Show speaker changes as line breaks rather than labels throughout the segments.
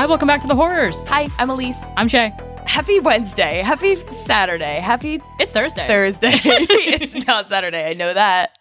Hi, welcome back to the Whorrors.
Hi, I'm Elyse.
I'm Shay.
Happy Wednesday. Happy Saturday. Happy
It's Thursday.
Thursday. it's not Saturday. I know that.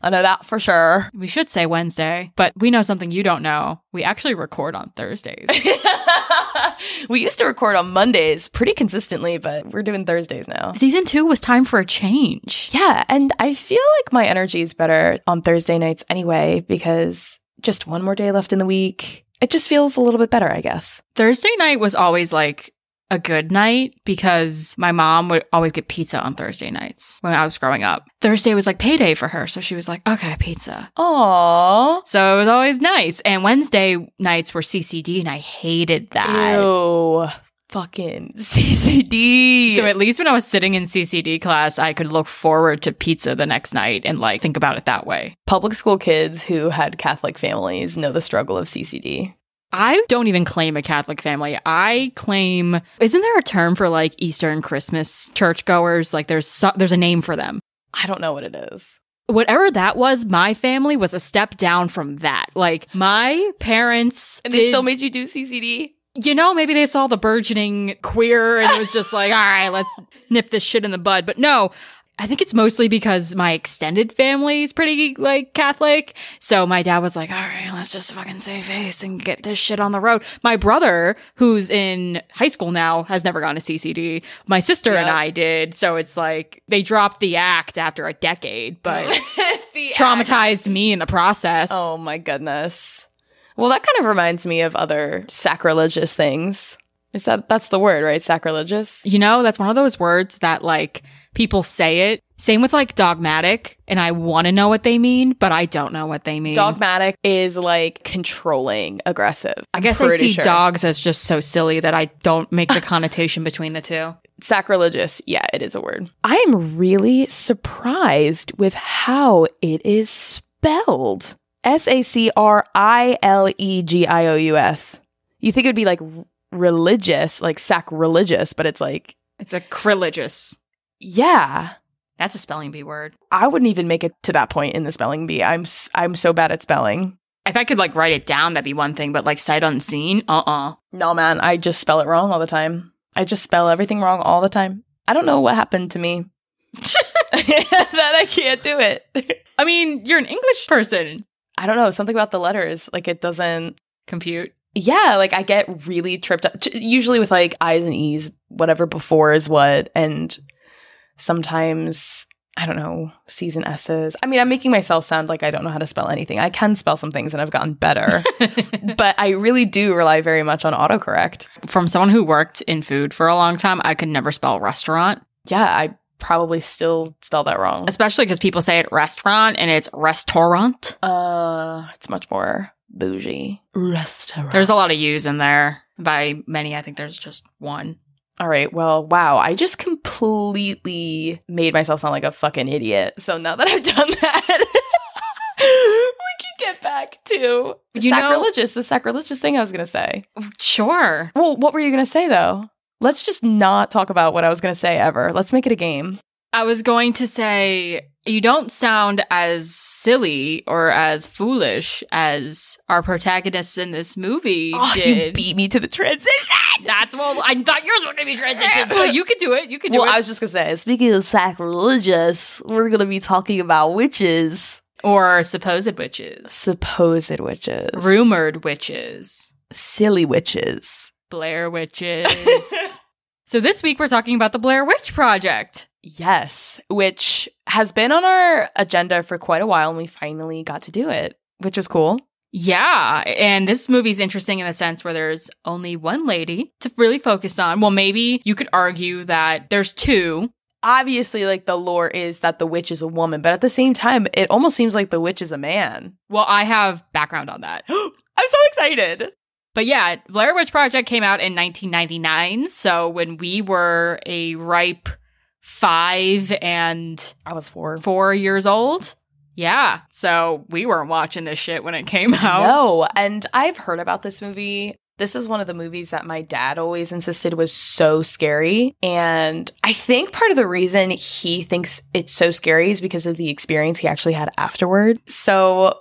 I know that for sure.
we should say Wednesday, but we know something you don't know. We actually record on Thursdays.
we used to record on Mondays pretty consistently, but we're doing Thursdays now.
Season two was time for a change.
Yeah, and I feel like my energy is better on Thursday nights anyway because just one more day left in the week. It just feels a little bit better, I guess.
Thursday night was always like a good night because my mom would always get pizza on Thursday nights when I was growing up. Thursday was like payday for her, so she was like, okay, pizza.
Aww.
So it was always nice. And Wednesday nights were CCD, and I hated that.
Ew. Fucking CCD.
So at least when I was sitting in CCD class, I could look forward to pizza the next night and like think about it that way.
Public school kids who had Catholic families know the struggle of CCD.
I don't even claim a Catholic family. I claim isn't there a term for like Eastern Christmas churchgoers? Like there's so, there's a name for them.
I don't know what it is.
Whatever that was, my family was a step down from that. Like my parents
And
did,
they still made you do CCD?
You know, maybe they saw the burgeoning queer and it was just like, all right, let's nip this shit in the bud. But no, I think it's mostly because my extended family is pretty like Catholic. So my dad was like, all right, let's just fucking save face and get this shit on the road. My brother, who's in high school now, has never gone to CCD. My sister and I did. So it's like they dropped the act after a decade, but
the
traumatized me in the process.
Oh my goodness. Well, that kind of reminds me of other sacrilegious things. Is that that's the word, right? Sacrilegious?
You know, that's one of those words that like people say it. Same with like dogmatic, and I want to know what they mean, but I don't know what they mean.
Dogmatic is like controlling, aggressive.
I guess I see
sure.
dogs as just so silly that I don't make the connotation between the two.
sacrilegious. Yeah, it is a word. I am really surprised with how it is spelled. S A C R I L E G I O U S. You think it would be like religious, like sacrilegious, but it's like,
It's a religious.
yeah.
That's a spelling bee word.
I wouldn't even make it to that point in the spelling bee. I'm I'm so bad at spelling.
If I could like write it down, that'd be one thing, but like sight unseen, uh uh
No, man, I just spell it wrong all the time. I just spell everything wrong all the time. I don't know what happened to me. that I can't do it.
I mean, you're an English person.
I don't know, something about the letters. Like it doesn't
Compute.
Yeah, like I get really tripped up. Usually with like I's and E's, whatever before is what, and sometimes I don't know C's and S's. I mean, I'm making myself sound like I don't know how to spell anything. I can spell some things, and I've gotten better, but I really do rely very much on autocorrect.
From someone who worked in food for a long time, I could never spell restaurant,
Yeah, I probably still spell that wrong.
especially because people say it restaurant and it's restaurant.
Uh, it's much more bougie. Restaurant.
There's a lot of U's in there. By many, I think there's just one.
All right. Well, wow. I just completely made myself sound like a fucking idiot. So now that I've done that, we can get back to
You know-
sacrilegious, the sacrilegious thing I was going to say.
Sure.
Well, what were you going to say though? Let's just not talk about what I was going to say ever. Let's make it a game.
I was going to say you don't sound as silly or as foolish as our protagonists in this movie
Oh, you beat me to the transition.
That's well, I thought yours were going to be transition, so you could do it. You could do
Well,
it.
I was just going to say, speaking of sacrilegious, we're going to be talking about witches,
or supposed witches,
supposed witches,
rumored witches,
silly witches.
Blair witches. so this week we're talking about the Blair Witch Project.
Yes, which has been on our agenda for quite a while, and we finally got to do it, which was cool.
Yeah, and this movie's interesting in the sense where there's only one lady to really focus on. Well, maybe you could argue that there's two.
Obviously, like the lore is that the witch is a woman, but at the same time, it almost seems like the witch is a man.
Well, I have background on that.
I'm so excited.
But yeah, Blair Witch Project came out in 1999. So when we were a ripe five and
I was four.
four years old. Yeah. So we weren't watching this shit when it came out.
No, and I've heard about this movie. This is one of the movies that my dad always insisted was so scary. And I think part of the reason he thinks it's so scary is because of the experience he actually had afterward. So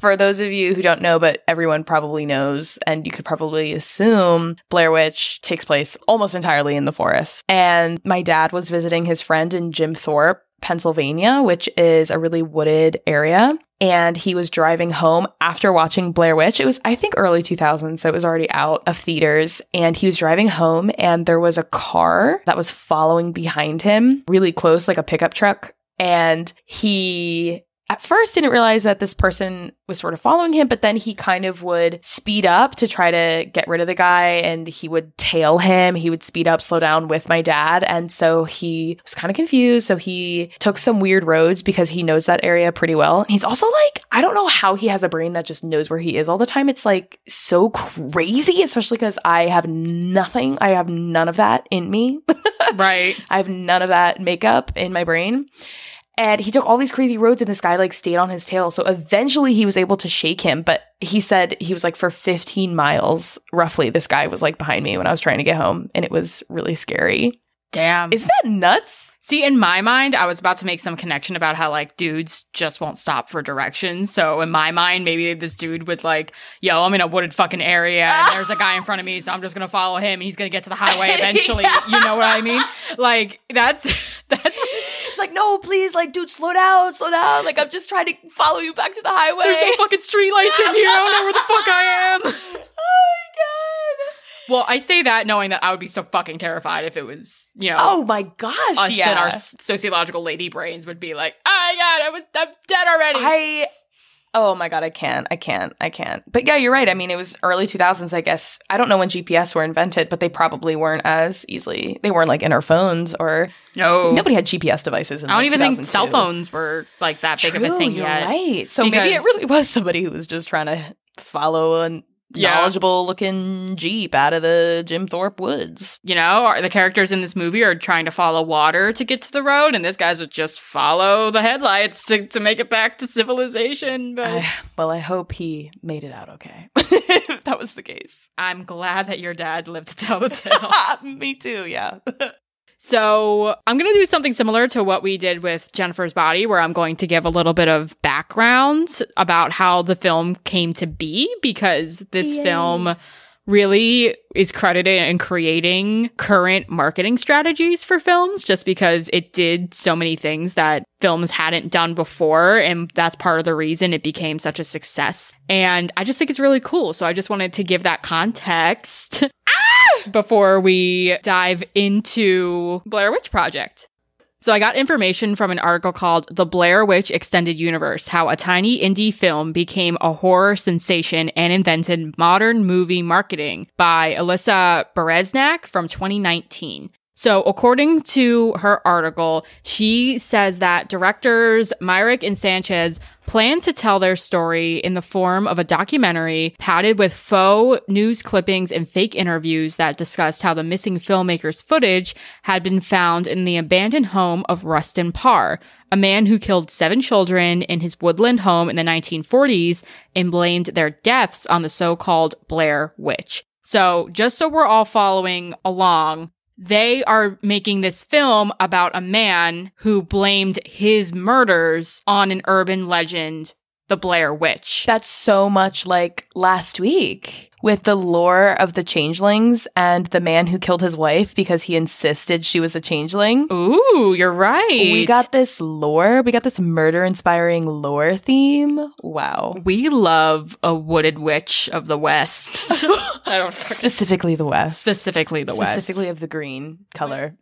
for those of you who don't know, but everyone probably knows, and you could probably assume Blair Witch takes place almost entirely in the forest. And my dad was visiting his friend in Jim Thorpe, Pennsylvania, which is a really wooded area. And he was driving home after watching Blair Witch. It was, I think, early 2000s, so it was already out of theaters. And he was driving home, and there was a car that was following behind him really close, like a pickup truck. And he at first didn't realize that this person was sort of following him, but then he kind of would speed up to try to get rid of the guy and he would tail him. He would speed up, slow down with my dad. And so he was kind of confused. So he took some weird roads because he knows that area pretty well. He's also like, I don't know how he has a brain that just knows where he is all the time. It's like so crazy, especially because I have nothing, I have none of that in me.
right.
I have none of that makeup in my brain. And he took all these crazy roads and this guy like stayed on his tail. So eventually he was able to shake him. But he said he was like for 15 miles roughly, this guy was like behind me when I was trying to get home. And it was really scary.
Damn.
Isn't that nuts?
See, in my mind, I was about to make some connection about how like dudes just won't stop for directions. So in my mind, maybe this dude was like, "Yo, I'm in a wooded fucking area, and there's a guy in front of me, so I'm just gonna follow him, and he's gonna get to the highway eventually."
Yeah.
You know what I mean? Like that's that's.
It's like, no, please, like, dude, slow down, slow down. Like, I'm just trying to follow you back to the highway.
There's no fucking streetlights in here. I don't know where the fuck I am. Well, I say that knowing that I would be so fucking terrified if it was, you know.
Oh my gosh.
us
yeah.
and our sociological lady brains would be like, oh my god, I was I'm dead already.
I Oh my god, I can't. I can't. I can't. But yeah, you're right. I mean, it was early 2000s, I guess. I don't know when GPS were invented, but they probably weren't as easily. They weren't like in our phones or
no,
nobody had GPS devices in
I don't
like,
even think
2002.
cell phones were like that big of a thing
you're
yet.
Right. So maybe it really was somebody who was just trying to follow a
Yeah.
knowledgeable looking Jeep out of the Jim Thorpe woods.
You know, are the characters in this movie are trying to follow water to get to the road, and this guy's would just follow the headlights to, to make it back to civilization. But
I- well, I hope he made it out okay. if that was the case.
I'm glad that your dad lived to tell the tale.
Me too, yeah.
So I'm going to do something similar to what we did with Jennifer's Body, where I'm going to give a little bit of background about how the film came to be, because this
Yay.
film really is credited in creating current marketing strategies for films just because it did so many things that films hadn't done before and that's part of the reason it became such a success. And i just think it's really cool so i just wanted to give that context ah! Before we dive into Blair Witch Project. So I got information from an article called The Blair Witch Extended Universe, how a tiny indie film became a horror sensation and invented modern movie marketing by Alyssa Bereznak from 2019. So according to her article, she says that directors Myrick and Sanchez plan to tell their story in the form of a documentary padded with faux news clippings and fake interviews that discussed how the missing filmmaker's footage had been found in the abandoned home of Rustin Parr, a man who killed seven children in his woodland home in the 1940s and blamed their deaths on the so-called Blair Witch. So just so we're all following along, they are making this film about a man who blamed his murders on an urban legend, the Blair Witch.
That's so much like last week with the lore of the changelings and the man who killed his wife because he insisted she was a changeling.
Ooh, you're right.
We got this lore. We got this murder inspiring lore theme. Wow.
We love a wooded witch of the West. I don't fucking
Specifically the West.
specifically the West.
Specifically of the green color.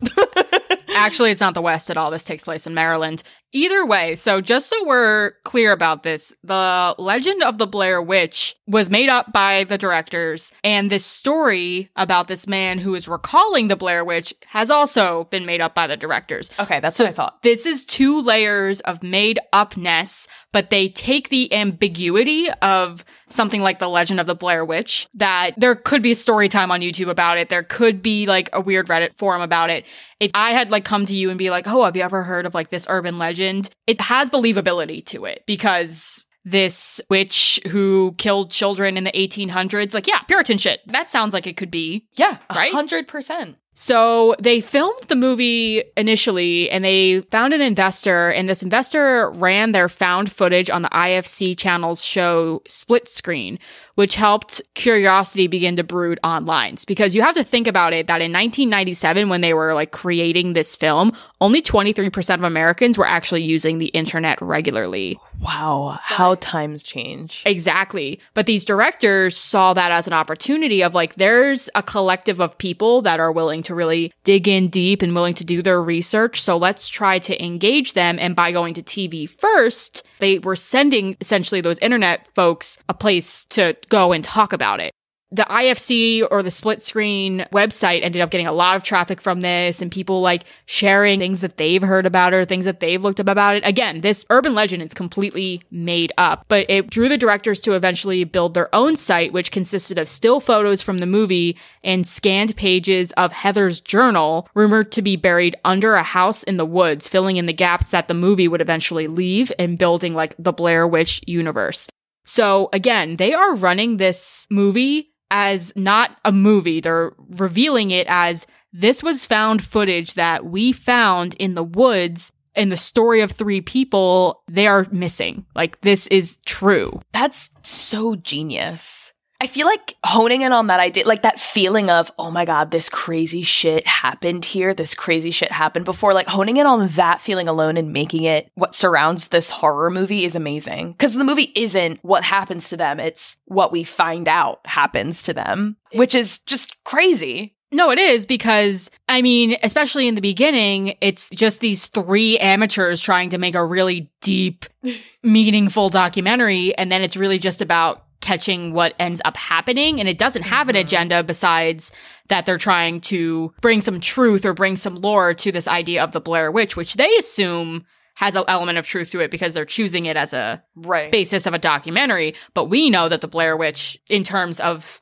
Actually, it's not the West at all. This takes place in Maryland. Either way, so just so we're clear about this, the legend of the Blair Witch was made up by the directors, and this story about this man who is recalling the Blair Witch has also been made up by the directors.
okay, that's what I thought.
This is two layers of made upness, but they take the ambiguity of something like the legend of the Blair Witch that there could be a story time on YouTube about it. There could be like a weird Reddit forum about it. If I had like come to you and be like, Oh, have you ever heard of like this urban legend? It has believability to it because this witch who killed children in the 1800s, like, yeah, Puritan shit. That sounds like it could be.
Yeah,
Right?
hundred percent.
So they filmed the movie initially and they found an investor and this investor ran their found footage on the IFC channel's show Split Screen, which helped curiosity begin to brood online. Because you have to think about it that in 1997, when they were like creating this film, only 23% of Americans were actually using the internet regularly.
Wow, how times change.
Exactly. But these directors saw that as an opportunity of like, there's a collective of people that are willing to really dig in deep and willing to do their research. So let's try to engage them. And by going to TV first, they were sending essentially those internet folks a place to go and talk about it the IFC or the split screen website ended up getting a lot of traffic from this and people like sharing things that they've heard about or things that they've looked up about it. Again, this urban legend is completely made up, but it drew the directors to eventually build their own site, which consisted of still photos from the movie and scanned pages of Heather's journal, rumored to be buried under a house in the woods, filling in the gaps that the movie would eventually leave and building like the Blair Witch universe. So again, they are running this movie as not a movie. They're revealing it as this was found footage that we found in the woods in the story of three people they are missing. Like this is true.
That's so genius. I feel like honing in on that idea, like that feeling of, oh my God, this crazy shit happened here. This crazy shit happened before. Like honing in on that feeling alone and making it what surrounds this horror movie is amazing. Cause the movie isn't what happens to them. It's what we find out happens to them, which is just crazy.
No, it is because, I mean, especially in the beginning, it's just these three amateurs trying to make a really deep, meaningful documentary. And then it's really just about catching what ends up happening. And it doesn't have an mm-hmm. agenda besides that they're trying to bring some truth or bring some lore to this idea of the Blair Witch, which they assume has an element of truth to it because they're choosing it as a
Right.
basis of a documentary. But we know that the Blair Witch, in terms of,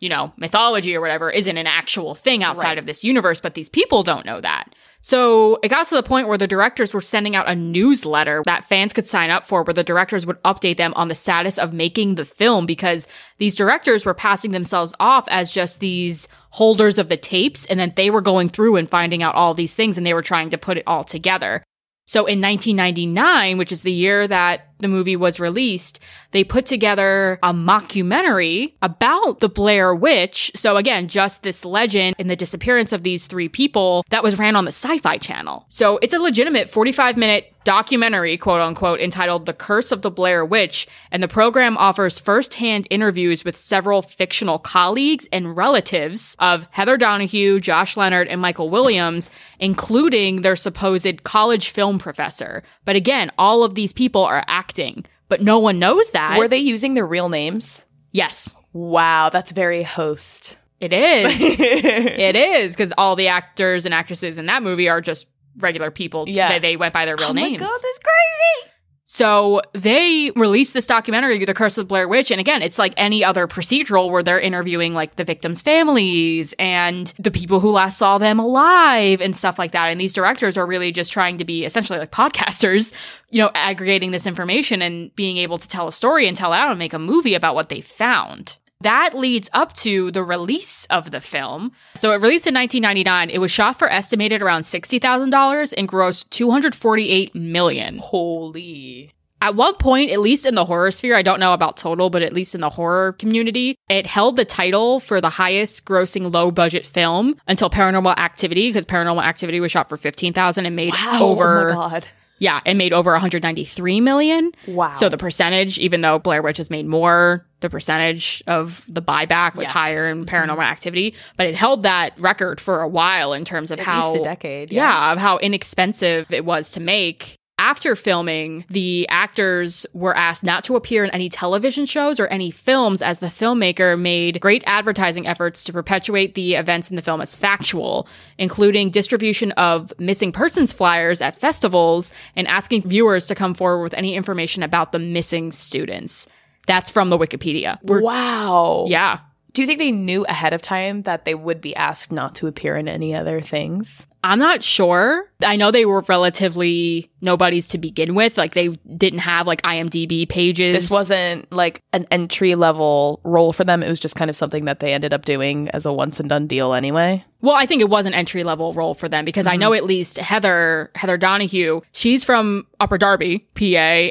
you know, mythology or whatever, isn't an actual thing outside
Right.
of this universe, but these people don't know that. So it got to the point where the directors were sending out a newsletter that fans could sign up for where the directors would update them on the status of making the film because these directors were passing themselves off as just these holders of the tapes and then they were going through and finding out all these things and they were trying to put it all together. So in 1999, which is the year that the movie was released, they put together a mockumentary about the Blair Witch. So again, just this legend and the disappearance of these three people that was ran on the Sci-Fi Channel. So it's a legitimate 45 minute documentary, quote unquote, entitled The Curse of the Blair Witch. And the program offers firsthand interviews with several fictional colleagues and relatives of Heather Donahue, Josh Leonard, and Michael Williams, including their supposed college film professor. But again, all of these people are acting, but no one knows that.
Were they using their real names?
yes,
Wow, that's very host.
it is. it is because all the actors and actresses in that movie are just regular people.
Yeah.
They, they went by their real
oh
names. oh names.
my god, that's crazy.
So they released this documentary, The Curse of the Blair Witch. And again, it's like any other procedural where they're interviewing like the victims' families and the people who last saw them alive and stuff like that. And these directors are really just trying to be essentially like podcasters, you know, aggregating this information and being able to tell a story and tell out and make a movie about what they found. That leads up to the release of the film. So it released in 1999. It was shot for estimated around $60,000 and grossed 248 million.
Holy.
At one point, at least in the horror sphere, I don't know about total, but at least in the horror community, it held the title for the highest grossing low budget film until Paranormal Activity, because Paranormal Activity was shot for 15,000 and made
Wow.
Oh over,
Oh my god.
Yeah, it made over 193 million.
Wow.
So the percentage, even though Blair Witch has made more, the percentage of the buyback was
Yes.
higher in mm-hmm. Paranormal Activity, but it held that record for a while in terms of
At
how
a decade.
yeah, of how inexpensive it was to make. After filming, the actors were asked not to appear in any television shows or any films as the filmmaker made great advertising efforts to perpetuate the events in the film as factual, including distribution of missing persons flyers at festivals and asking viewers to come forward with any information about the missing students. That's from the Wikipedia. We're-
Wow.
yeah.
Do you think they knew ahead of time that they would be asked not to appear in any other things?
I'm not sure. I know they were relatively nobodies to begin with. Like they didn't have like IMDb pages.
This wasn't like an entry level role for them. It was just kind of something that they ended up doing as a once and done deal anyway.
Well, I think it was an entry level role for them because I mm-hmm. know at least Heather Heather Donahue, she's from Upper Darby, PA,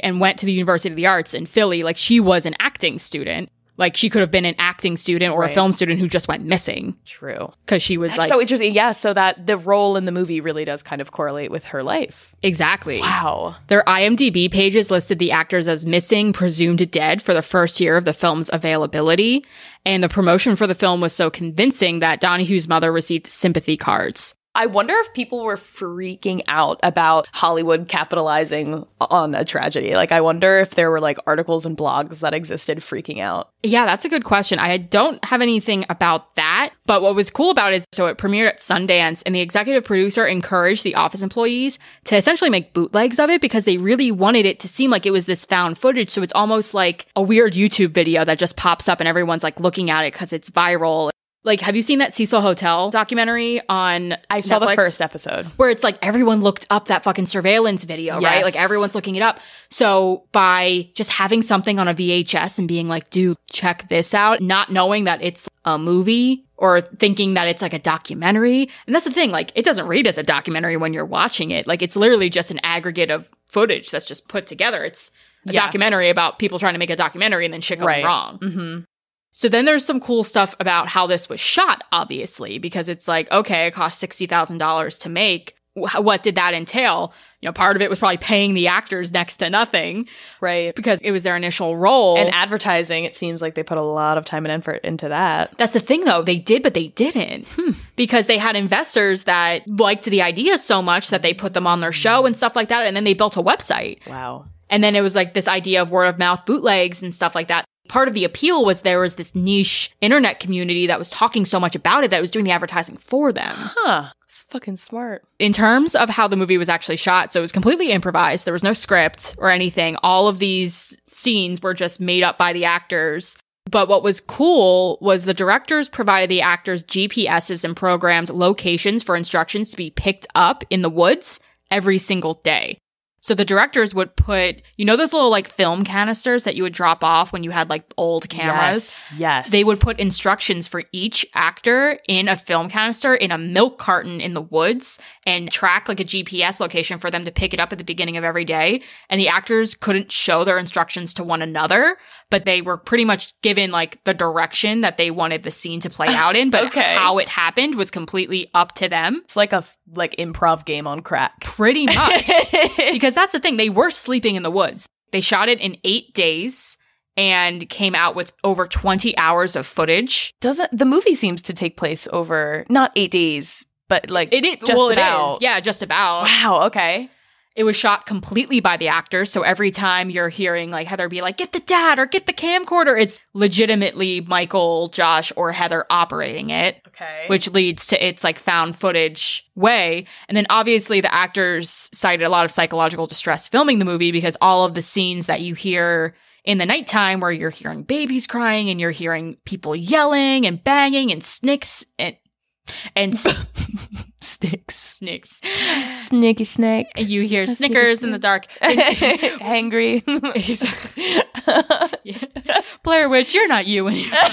and went to the University of the Arts in Philly. Like she was an acting student. Like she could have been an acting student or a film student who just went missing
True.
because she was like
so interesting. Yeah. So that the role in the movie really does kind of correlate with her life.
exactly.
Wow.
Their IMDb pages listed the actors as missing, presumed dead for the first year of the film's availability. And the promotion for the film was so convincing that Donahue's mother received sympathy cards.
I wonder if people were freaking out about Hollywood capitalizing on a tragedy. Like, I wonder if there were like articles and blogs that existed freaking out.
Yeah, that's a good question. I don't have anything about that. But what was cool about it is so it premiered at Sundance and the executive producer encouraged the office employees to essentially make bootlegs of it because they really wanted it to seem like it was this found footage. So it's almost like a weird YouTube video that just pops up and everyone's like looking at it because it's viral. Like, have you seen that Cecil Hotel documentary on
I saw the first episode.
where it's like everyone looked up that fucking surveillance video, right? Like everyone's looking it up. So by just having something on a VHS and being like, dude, check this out, not knowing that it's a movie or thinking that it's like a documentary. And that's the thing, like it doesn't read as a documentary when you're watching it. Like it's literally just an aggregate of footage that's just put together. It's a
Yeah.
documentary about people trying to make a documentary and then shit going
Right.
wrong.
Mm-hmm.
So then there's some cool stuff about how this was shot, obviously, because it's like, okay, it cost $60,000 to make. What did that entail? You know, part of it was probably paying the actors next to nothing
Right.
because it was their initial role.
And advertising, it seems like they put a lot of time and effort into that.
That's the thing though. They did, but they didn't hmm. because they had investors that liked the idea so much that they put them on their show and stuff like that. And then they built a website.
Wow.
And then it was like this idea of word of mouth bootlegs and stuff like that. Part of the appeal was there was this niche internet community that was talking so much about it that it was doing the advertising for them.
Huh. It's fucking smart.
In terms of how the movie was actually shot, so it was completely improvised. There was no script or anything. All of these scenes were just made up by the actors. But what was cool was the directors provided the actors GPSs and programmed locations for instructions to be picked up in the woods every single day. So the directors would put, you know, those little like film canisters that you would drop off when you had like old cameras?
Yes. yes.
They would put instructions for each actor in a film canister in a milk carton in the woods and track like a GPS location for them to pick it up at the beginning of every day. And the actors couldn't show their instructions to one another, but they were pretty much given like the direction that they wanted the scene to play out in. But
Okay.
how it happened was completely up to them.
It's like a like improv game on crack.
Pretty much. because that's the thing. They were sleeping in the woods. They shot it in eight days and came out with over 20 hours of footage.
Doesn't the movie seems to take place over not eight days, but like
It is,
just
well,
about.
it is. Yeah, just about.
Wow. Okay.
It was shot completely by the actors. So every time you're hearing like Heather be like, get the DAT or get the camcorder, it's legitimately Michael, Josh, or Heather operating it.
Okay.
which leads to its like found footage way. And then obviously the actors cited a lot of psychological distress filming the movie because all of the scenes that you hear in the nighttime where you're hearing babies crying and you're hearing people yelling and banging and snicks and and s-
sticks.
snicks.
Snicky snack.
And you hear
A snicker
snickers in the dark. And-
Hangry.
Yeah. Blair Witch, you're not you anymore.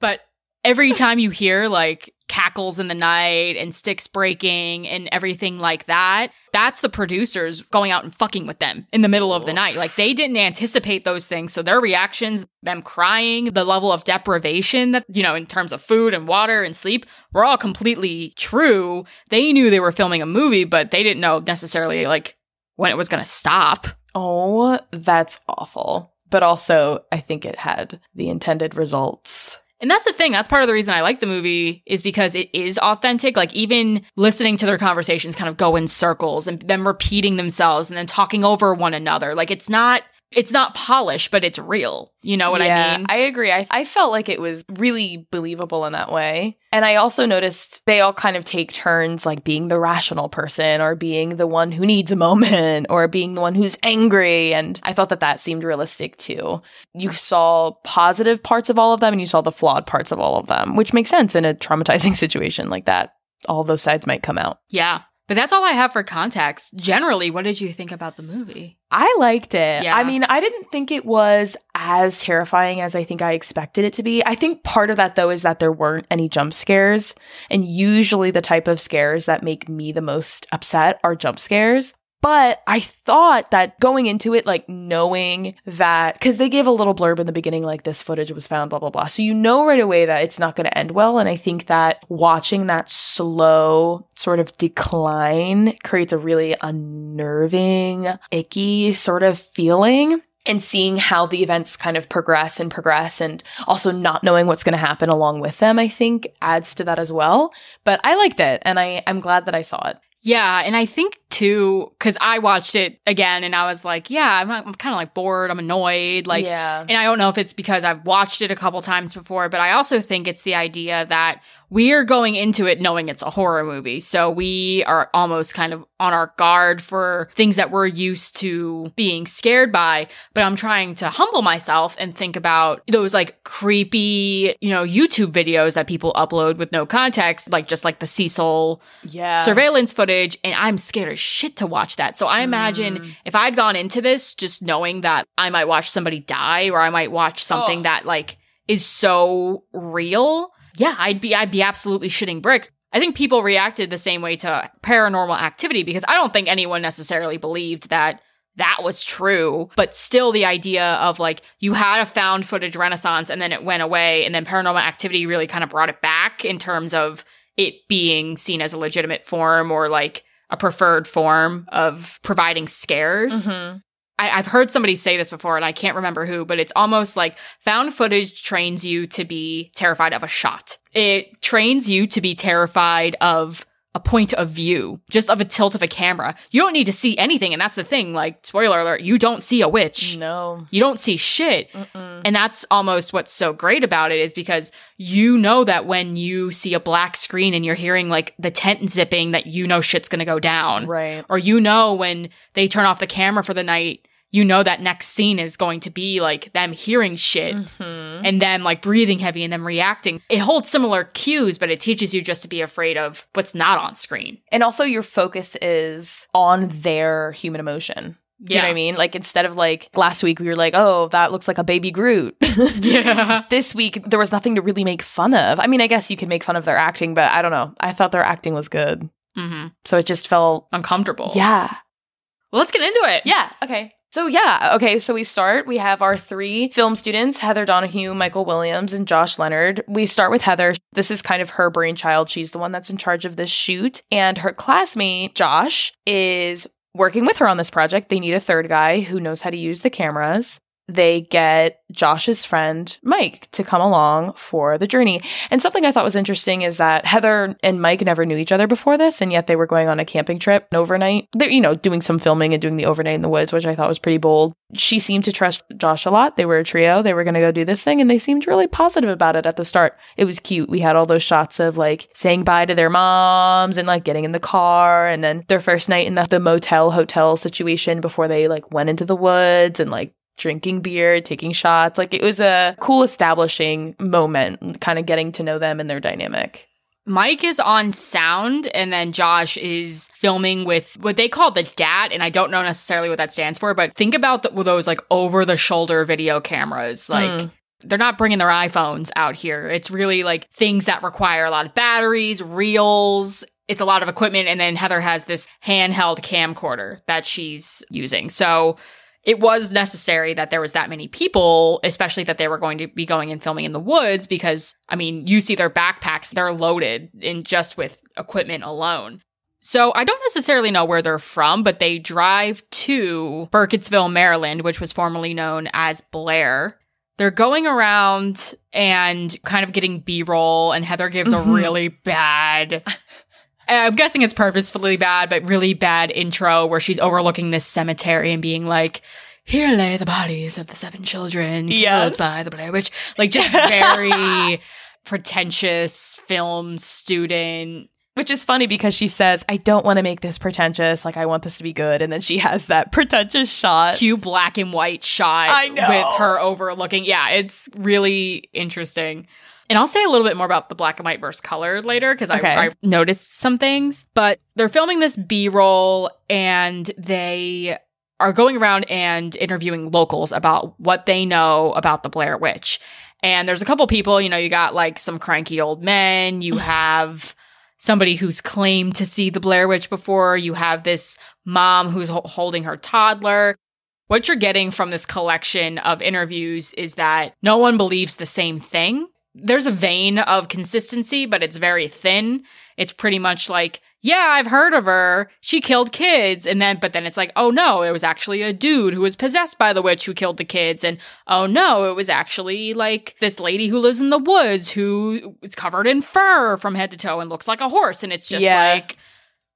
But every time you hear like cackles in the night and sticks breaking and everything like that, that's the producers going out and fucking with them in the middle of the night. Like they didn't anticipate those things. So their reactions, them crying, the level of deprivation that, you know, in terms of food and water and sleep, were all completely true. They knew they were filming a movie, but they didn't know necessarily like when it was going to stop.
oh, that's awful. But also, I think it had the intended results.
And that's the thing. That's part of the reason I like the movie is because it is authentic. Like even listening to their conversations kind of go in circles and them repeating themselves and then talking over one another. Like it's not it's not polished, but it's real. You know what
yeah,
I mean?
I agree. I, I felt like it was really believable in that way. And I also noticed they all kind of take turns like being the rational person or being the one who needs a moment or being the one who's angry. And I thought that that seemed realistic too. You saw positive parts of all of them and you saw the flawed parts of all of them, which makes sense in a traumatizing situation like that. All those sides might come out.
yeah. But that's all I have for context. Generally, what did you think about the movie?
I liked it.
Yeah.
I mean, I didn't think it was as terrifying as I think I expected it to be. I think part of that, though, is that there weren't any jump scares. And usually the type of scares that make me the most upset are jump scares. But I thought that going into it, like knowing that, because they gave a little blurb in the beginning, like this footage was found, blah, blah, blah. So you know right away that it's not going to end well. And I think that watching that slow sort of decline creates a really unnerving, icky sort of feeling. And seeing how the events kind of progress and progress, and also not knowing what's going to happen along with them, I think adds to that as well. But I liked it, and I, I'm glad that I saw it.
Yeah, and I think too, because I watched it again and I was like, yeah, I'm, I'm kind of like bored, I'm annoyed, like,
yeah.
and I don't know if it's because I've watched it a couple times before, but I also think it's the idea that we're going into it knowing it's a horror movie. So we are almost kind of on our guard for things that we're used to being scared by. But I'm trying to humble myself and think about those like creepy, you know, YouTube videos that people upload with no context, like just like the Cecil
yeah.
surveillance footage. And I'm scared as shit to watch that. So I imagine
Mm.
if I'd gone into this just knowing that I might watch somebody die or I might watch something
Oh.
that like is so real, yeah, I'd be I'd be absolutely shitting bricks. I think people reacted the same way to paranormal activity because I don't think anyone necessarily believed that that was true. But still, the idea of like you had a found footage renaissance and then it went away, and then paranormal activity really kind of brought it back in terms of it being seen as a legitimate form or like a preferred form of providing scares.
Mhm.
I, I've heard somebody say this before and I can't remember who, but it's almost like found footage trains you to be terrified of a shot. It trains you to be terrified of a point of view, just of a tilt of a camera. You don't need to see anything. And that's the thing. Like, spoiler alert, you don't see a witch.
No.
You don't see shit.
Mm-mm.
And that's almost what's so great about it is because you know that when you see a black screen and you're hearing like the tent zipping, that you know shit's gonna go down
Right.
or you know when they turn off the camera for the night you know that next scene is going to be like them hearing shit
Mhm.
and them like breathing heavy and them reacting it holds similar cues but it teaches you just to be afraid of what's not on screen
And also, your focus is on their human emotion. You know what I mean? Like instead of like last week, we were like, "Oh, that looks like a baby Groot."
yeah
this week, there was nothing to really make fun of. I mean, I guess you can make fun of their acting, but I don't know. I thought their acting was good,
hmm
so it just felt
uncomfortable
yeah,
well let's get into it
yeah. Okay. So yeah, okay. So we start. We have our three film students: Heather Donahue, Michael Williams, and Josh Leonard. We start with Heather. This is kind of her brainchild. She's the one that's in charge of this shoot, and her classmate Josh is working with her on this project. They need a third guy who knows how to use the cameras. They get Josh's friend Mike to come along for the journey. And something I thought was interesting is that Heather and Mike never knew each other before this, and yet they were going on a camping trip overnight. They're, you know, doing some filming and doing the overnight in the woods, which I thought was pretty bold. She seemed to trust Josh a lot. They were a trio. They were going to go do this thing, and they seemed really positive about it at the start. It was cute. We had all those shots of like saying bye to their moms and like getting in the car, and then their first night in the, the motel hotel situation before they like went into the woods and like drinking beer, taking shots. Like it was a cool establishing moment, kind of getting to know them and their dynamic.
Mike is on sound, and then Josh is filming with what they call the DAT, and I don't know necessarily what that stands for, but think about the, those like over the shoulder video cameras. Like,
Mm.
they're not bringing their iPhones out here. It's really like things that require a lot of batteries, reels. It's a lot of equipment. And then Heather has this handheld camcorder that she's using. So it was necessary that there was that many people, especially that they were going to be going and filming in the woods because, I mean, you see their backpacks, they're loaded in just with equipment alone. So I don't necessarily know where they're from, but they drive to Burkittsville, Maryland, which was formerly known as Blair. They're going around and kind of getting B roll, and Heather gives a
Mhm.
really bad. Uh, I'm guessing it's purposefully bad, but really bad intro where she's overlooking this cemetery and being like, here lay the bodies of the seven children killed
Yes.
by the Blair Witch. Like just very pretentious film student.
Which is funny because she says, I don't want to make this pretentious. Like, I want this to be good. And then she has that pretentious shot.
Cute black and white shot
I know.
with her overlooking. Yeah, it's really interesting. And I'll say a little bit more about the black and white versus color later because
Okay.
I, I noticed some things. But they're filming this B roll and they are going around and interviewing locals about what they know about the Blair Witch. And there's a couple people, you know, you got like some cranky old men, you have somebody who's claimed to see the Blair Witch before, you have this mom who's ho- holding her toddler. What you're getting from this collection of interviews is that no one believes the same thing. There's a vein of consistency, but it's very thin. It's pretty much like, yeah, I've heard of her. She killed kids. And then, but then it's like, oh no, it was actually a dude who was possessed by the witch who killed the kids. And oh no, it was actually like this lady who lives in the woods who is covered in fur from head to toe and looks like a horse. And it's just
Yeah.
like,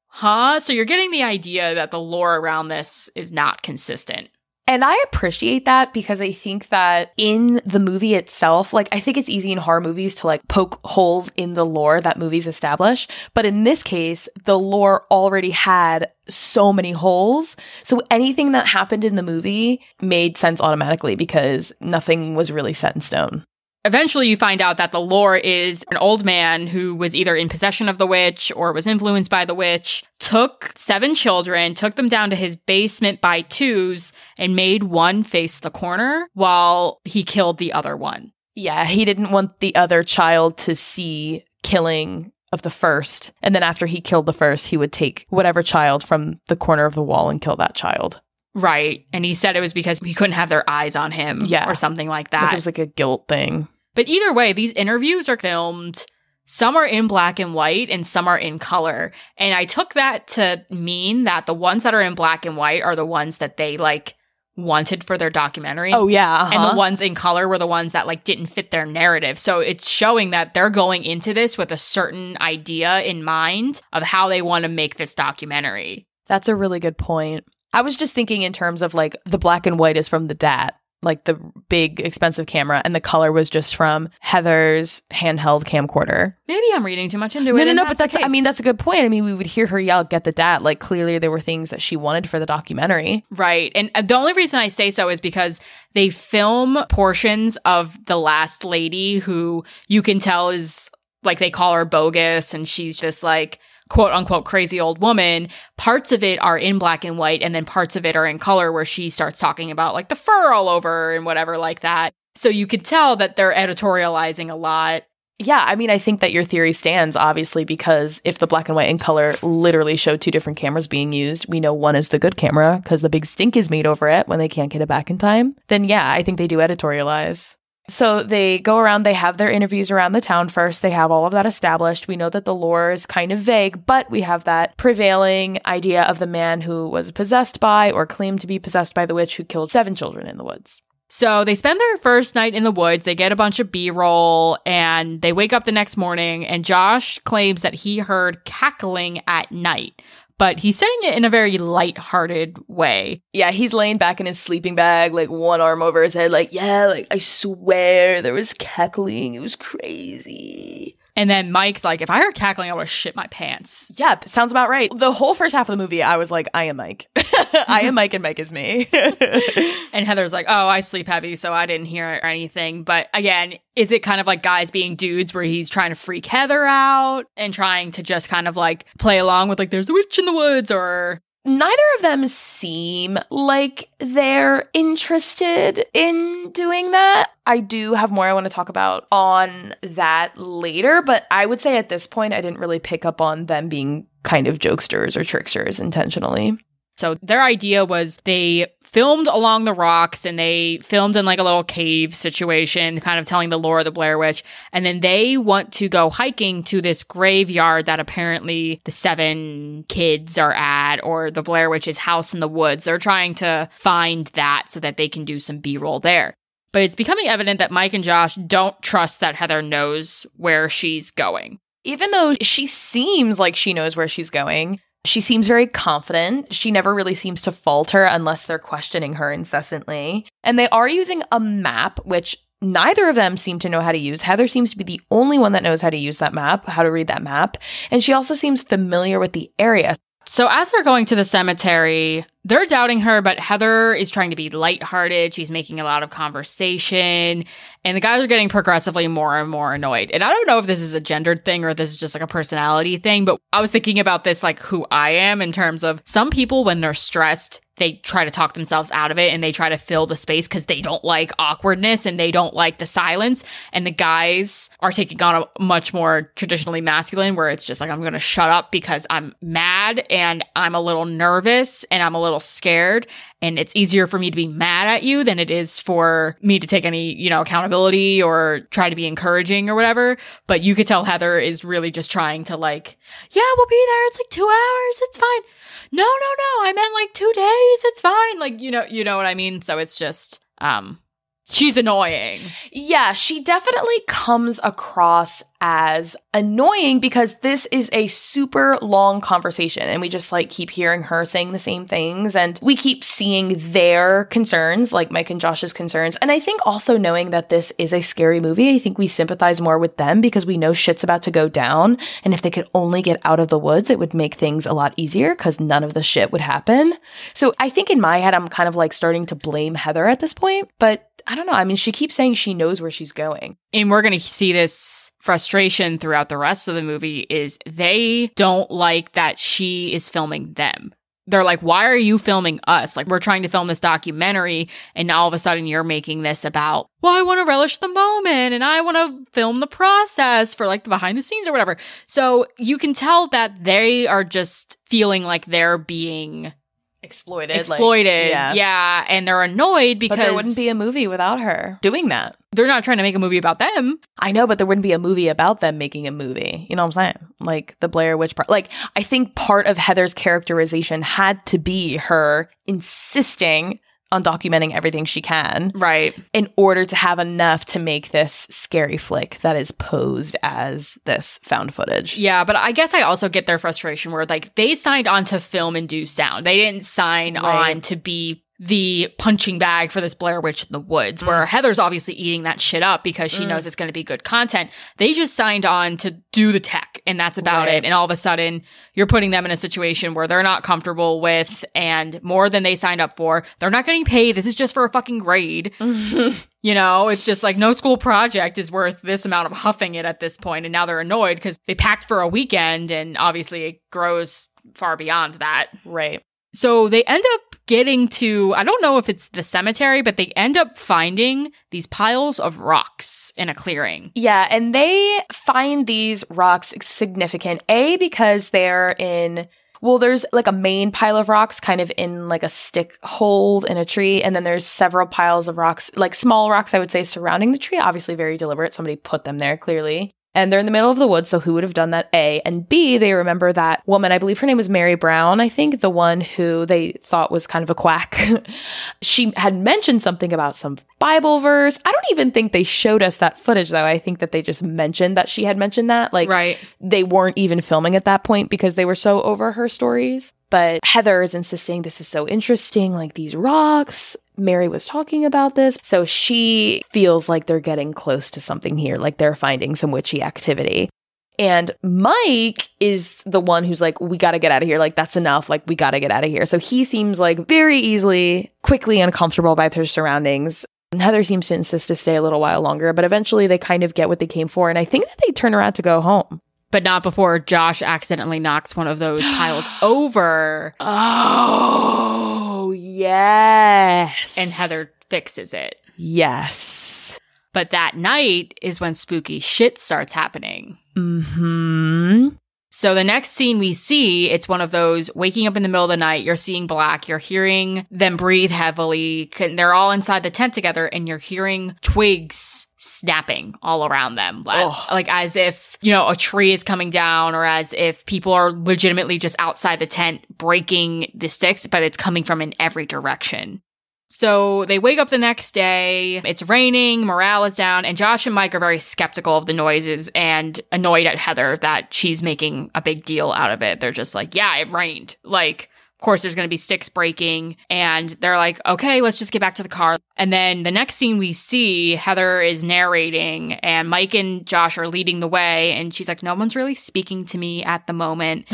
huh? So you're getting the idea that the lore around this is not consistent.
And I appreciate that because I think that in the movie itself, like I think it's easy in horror movies to like poke holes in the lore that movies establish. But in this case, the lore already had so many holes. So anything that happened in the movie made sense automatically because nothing was really set in stone.
Eventually, you find out that the lore is an old man who was either in possession of the witch or was influenced by the witch, took seven children, took them down to his basement by twos, and made one face the corner while he killed the other one.
Yeah, he didn't want the other child to see killing of the first. And then after he killed the first, he would take whatever child from the corner of the wall and kill that child.
Right. And he said it was because he couldn't have their eyes on him
Yeah.
or something like
Like
that.
it was like a guilt thing.
But either way, these interviews are filmed. Some are in black and white and some are in color. And I took that to mean that the ones that are in black and white are the ones that they like wanted for their documentary.
Oh yeah,
And
uh-huh.
the ones in color were the ones that like didn't fit their narrative. So it's showing that they're going into this with a certain idea in mind of how they want to make this documentary.
That's a really good point. I was just thinking in terms of like the black and white is from the DAT, like the big expensive camera, and the color was just from Heather's handheld camcorder.
Maybe I'm reading too much into it.
no,
no,
no, but that's
the
I mean, that's a good point. I mean, we would hear her yell, "Get the DAT!" Like clearly there were things that she wanted for the documentary.
Right. And uh, the only reason I say so is because they film portions of the last lady who you can tell is like they call her bogus and she's just like quote unquote crazy old woman. Parts of it are in black and white and then parts of it are in color where she starts talking about like the fur all over and whatever like that. So you could tell that they're editorializing a lot.
Yeah, I mean, I think that your theory stands obviously because if the black and white and color literally show two different cameras being used, we know one is the good camera because the big stink is made over it when they can't get it back in time. Then yeah, I think they do editorialize. So they go around, they have their interviews around the town first. They have all of that established. We know that the lore is kind of vague, but we have that prevailing idea of the man who was possessed by or claimed to be possessed by the witch who killed seven children in the woods.
So they spend their first night in the woods. They get a bunch of B roll and they wake up the next morning. And Josh claims that he heard cackling at night, but he's saying it in a very light-hearted way.
Yeah, he's laying back in his sleeping bag, like one arm over his head, like, yeah, like, I swear there was cackling. It was crazy.
And then Mike's like, if I heard cackling, I would shit my pants.
Yeah, that sounds about right. The whole first half of the movie, I was like, I am Mike. I am Mike and Mike is me.
And Heather's like, oh, I sleep heavy, so I didn't hear anything. But again, is it kind of like guys being dudes where he's trying to freak Heather out and trying to just kind of like play along with like, there's a witch in the woods or
Neither of them seem like they're interested in doing that. I do have more I want to talk about on that later, but I would say at this point, I didn't really pick up on them being kind of jokesters or tricksters intentionally.
So their idea was they filmed along the rocks and they filmed in like a little cave situation, kind of telling the lore of the Blair Witch. And then they want to go hiking to this graveyard that apparently the seven kids are at or the Blair Witch's house in the woods. They're trying to find that so that they can do some B roll there. But it's becoming evident that Mike and Josh don't trust that Heather knows where she's going.
Even though she seems like she knows where she's going, She seems very confident. She never really seems to falter unless they're questioning her incessantly. And they are using a map, which neither of them seem to know how to use. Heather seems to be the only one that knows how to use that map, how to read that map. And she also seems familiar with the area.
So as they're going to the cemetery, they're doubting her, but Heather is trying to be lighthearted. She's making a lot of conversation, and the guys are getting progressively more and more annoyed. And I don't know if this is a gendered thing or this is just like a personality thing, but I was thinking about this like who I am in terms of some people when they're stressed, they try to talk themselves out of it and they try to fill the space because they don't like awkwardness and they don't like the silence. And the guys are taking on a much more traditionally masculine where it's just like, I'm going to shut up because I'm mad and I'm a little nervous and I'm a little scared. And it's easier for me to be mad at you than it is for me to take any, you know, accountability or try to be encouraging or whatever. But you could tell Heather is really just trying to like, yeah, we'll be there. It's like two hours. It's fine no, no, no, I meant like two days. It's fine. Like, you know, you know what I mean? So it's just, um, she's annoying.
Yeah, she definitely comes across as annoying because this is a super long conversation and we just like keep hearing her saying the same things and we keep seeing their concerns, like Mike and Josh's concerns. And I think also knowing that this is a scary movie, I think we sympathize more with them because we know shit's about to go down. And if they could only get out of the woods, it would make things a lot easier because none of the shit would happen. So I think in my head, I'm kind of like starting to blame Heather at this point, but I don't know. I mean, she keeps saying she knows where she's going.
And we're going to see this frustration throughout the rest of the movie is they don't like that she is filming them. They're like, why are you filming us? Like, we're trying to film this documentary, and now all of a sudden you're making this about, well, I want to relish the moment and I want to film the process for like the behind the scenes or whatever. So you can tell that they are just feeling like they're being
exploited.
exploited. Like, yeah. yeah. And they're annoyed because
but there wouldn't be a movie without her doing that.
They're not trying to make a movie about them.
I know, but there wouldn't be a movie about them making a movie. You know what I'm saying? Like the Blair Witch part. Like, I think part of Heather's characterization had to be her insisting on documenting everything she can.
Right.
In order to have enough to make this scary flick that is posed as this found footage.
Yeah, but I guess I also get their frustration where like they signed on to film and do sound. They didn't sign right. on to be the punching bag for this Blair Witch in the Woods, where mm. Heather's obviously eating that shit up because she mm. knows it's going to be good content. They just signed on to do the tech, and that's about right. it. And all of a sudden, you're putting them in a situation where they're not comfortable with, and more than they signed up for. They're not getting paid. This is just for a fucking grade. You know, it's just like no school project is worth this amount of huffing it at this point. point, and now they're annoyed because they packed for a weekend, and obviously it grows far beyond that.
Right.
So they end up getting to, I don't know if it's the cemetery, but they end up finding these piles of rocks in a clearing.
Yeah, and they find these rocks significant, A, because they're in well, there's like a main pile of rocks kind of in like a stick hold in a tree. And then there's several piles of rocks, like small rocks, I would say, surrounding the tree. Obviously, very deliberate. Somebody put them there clearly and they're in the middle of the woods. So who would have done that? A and B, they remember that woman. I believe her name was Mary Brown. I think the one who they thought was kind of a quack. she had mentioned something about some Bible verse. I don't even think they showed us that footage though. I think that they just mentioned that she had mentioned that. Like,
right.
they weren't even filming at that point because they were so over her stories. But Heather is insisting this is so interesting, like these rocks. Mary was talking about this. So she feels like they're getting close to something here, like they're finding some witchy activity. And Mike is the one who's like, we got to get out of here. Like, that's enough. Like, we got to get out of here. So he seems like very easily, quickly uncomfortable by their surroundings. And Heather seems to insist to stay a little while longer, but eventually they kind of get what they came for. And I think that they turn around to go home
but not before Josh accidentally knocks one of those piles over.
Oh, yes.
And Heather fixes it.
Yes.
But that night is when spooky shit starts happening.
Hmm.
So the next scene we see, it's one of those waking up in the middle of the night, you're seeing black, you're hearing them breathe heavily, they're all inside the tent together and you're hearing twigs snapping all around them. Like, like, as if, you know, a tree is coming down or as if people are legitimately just outside the tent breaking the sticks, but it's coming from in every direction. So they wake up the next day. It's raining, morale is down, and Josh and Mike are very skeptical of the noises and annoyed at Heather that she's making a big deal out of it. They're just like, yeah, it rained. Like, of course, there's going to be sticks breaking. And they're like, okay, let's just get back to the car. And then the next scene we see, Heather is narrating and Mike and Josh are leading the way. And she's like, no one's really speaking to me at the moment.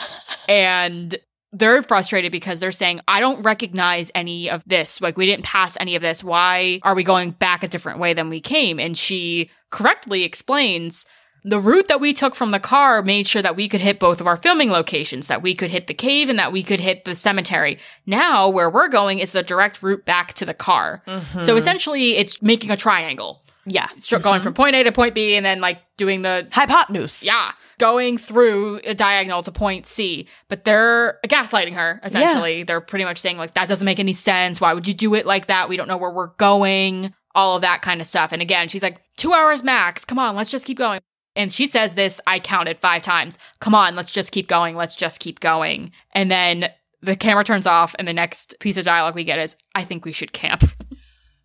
and they're frustrated because they're saying, I don't recognize any of this. Like, we didn't pass any of this. Why are we going back a different way than we came? And she correctly explains, the route that we took from the car made sure that we could hit both of our filming locations, that we could hit the cave and that we could hit the cemetery. Now, where we're going is the direct route back to the car. Mm-hmm. So essentially, it's making a triangle.
Yeah.
It's mm-hmm. going from point A to point B and then like doing the
hypotenuse.
Yeah going through a diagonal to point C, but they're gaslighting her essentially. Yeah. They're pretty much saying like that doesn't make any sense. Why would you do it like that? We don't know where we're going. All of that kind of stuff. And again, she's like, two hours max. Come on, let's just keep going. And she says this, I counted five times. Come on, let's just keep going. Let's just keep going. And then the camera turns off, and the next piece of dialogue we get is, I think we should camp.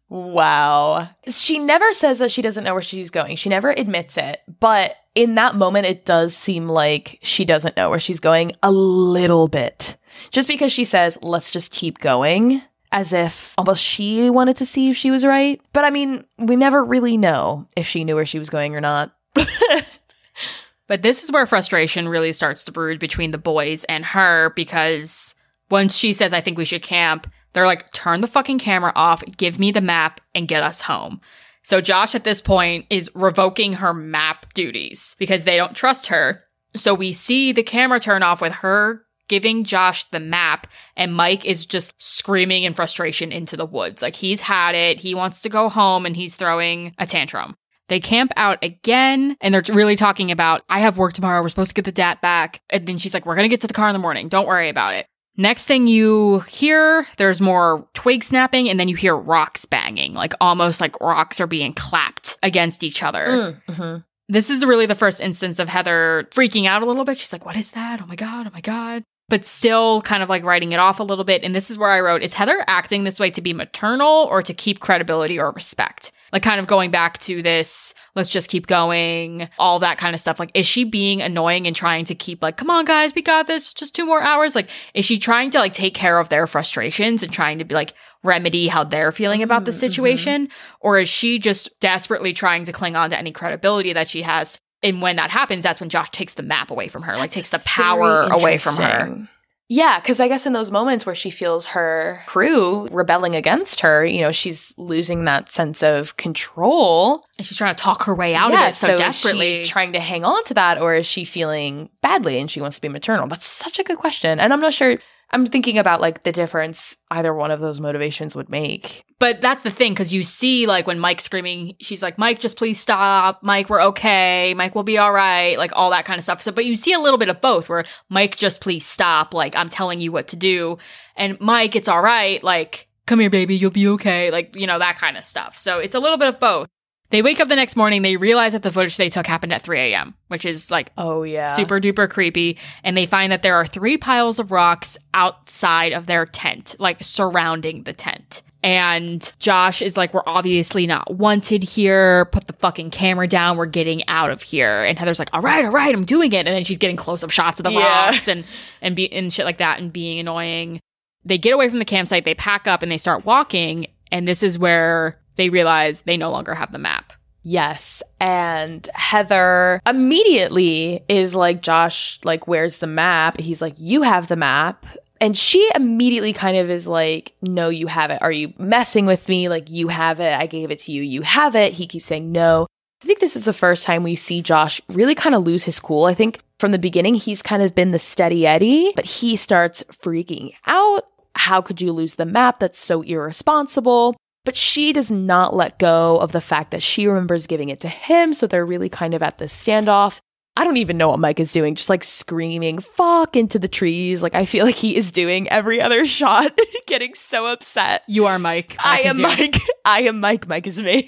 Wow. She never says that she doesn't know where she's going. She never admits it. But in that moment, it does seem like she doesn't know where she's going a little bit. Just because she says, let's just keep going, as if almost she wanted to see if she was right. But I mean, we never really know if she knew where she was going or not.
but this is where frustration really starts to brood between the boys and her because once she says, I think we should camp, they're like, turn the fucking camera off, give me the map, and get us home. So Josh at this point is revoking her map duties because they don't trust her. So we see the camera turn off with her giving Josh the map and Mike is just screaming in frustration into the woods. Like he's had it. He wants to go home and he's throwing a tantrum. They camp out again and they're really talking about, I have work tomorrow. We're supposed to get the DAT back. And then she's like, we're going to get to the car in the morning. Don't worry about it. Next thing you hear, there's more twig snapping, and then you hear rocks banging, like almost like rocks are being clapped against each other. Mm, mm-hmm. This is really the first instance of Heather freaking out a little bit. She's like, What is that? Oh my God, oh my God. But still kind of like writing it off a little bit. And this is where I wrote Is Heather acting this way to be maternal or to keep credibility or respect? Like kind of going back to this, let's just keep going, all that kind of stuff. Like, is she being annoying and trying to keep like, come on, guys, we got this, just two more hours? Like, is she trying to like take care of their frustrations and trying to be like, remedy how they're feeling about the mm-hmm. situation? Mm-hmm. Or is she just desperately trying to cling on to any credibility that she has? And when that happens, that's when Josh takes the map away from her, that's like takes the power away from her.
Yeah, because I guess in those moments where she feels her crew rebelling against her, you know, she's losing that sense of control.
And she's trying to talk her way out yeah, of it so, so desperately.
trying to hang on to that, or is she feeling badly and she wants to be maternal? That's such a good question. And I'm not sure I'm thinking about like the difference either one of those motivations would make.
But that's the thing because you see like when Mike's screaming, she's like, "Mike, just please stop. Mike, we're okay. Mike, we'll be all right." Like all that kind of stuff. So, but you see a little bit of both where Mike, just please stop. Like I'm telling you what to do, and Mike, it's all right. Like come here, baby, you'll be okay. Like you know that kind of stuff. So it's a little bit of both. They wake up the next morning, they realize that the footage they took happened at 3 a.m., which is like,
oh, yeah.
Super duper creepy. And they find that there are three piles of rocks outside of their tent, like surrounding the tent. And Josh is like, we're obviously not wanted here. Put the fucking camera down. We're getting out of here. And Heather's like, all right, all right, I'm doing it. And then she's getting close up shots of the yeah. rocks and, and be, and shit like that and being annoying. They get away from the campsite. They pack up and they start walking. And this is where they realize they no longer have the map.
Yes. And Heather immediately is like, Josh, like, where's the map? He's like, you have the map. And she immediately kind of is like, no, you have it. Are you messing with me? Like, you have it. I gave it to you. You have it. He keeps saying no. I think this is the first time we see Josh really kind of lose his cool. I think from the beginning, he's kind of been the steady Eddie, but he starts freaking out. How could you lose the map? That's so irresponsible. But she does not let go of the fact that she remembers giving it to him. So they're really kind of at this standoff. I don't even know what Mike is doing, just like screaming, fuck into the trees. Like, I feel like he is doing every other shot, getting so upset.
You are Mike.
I, am Mike. I am Mike. Mike is me.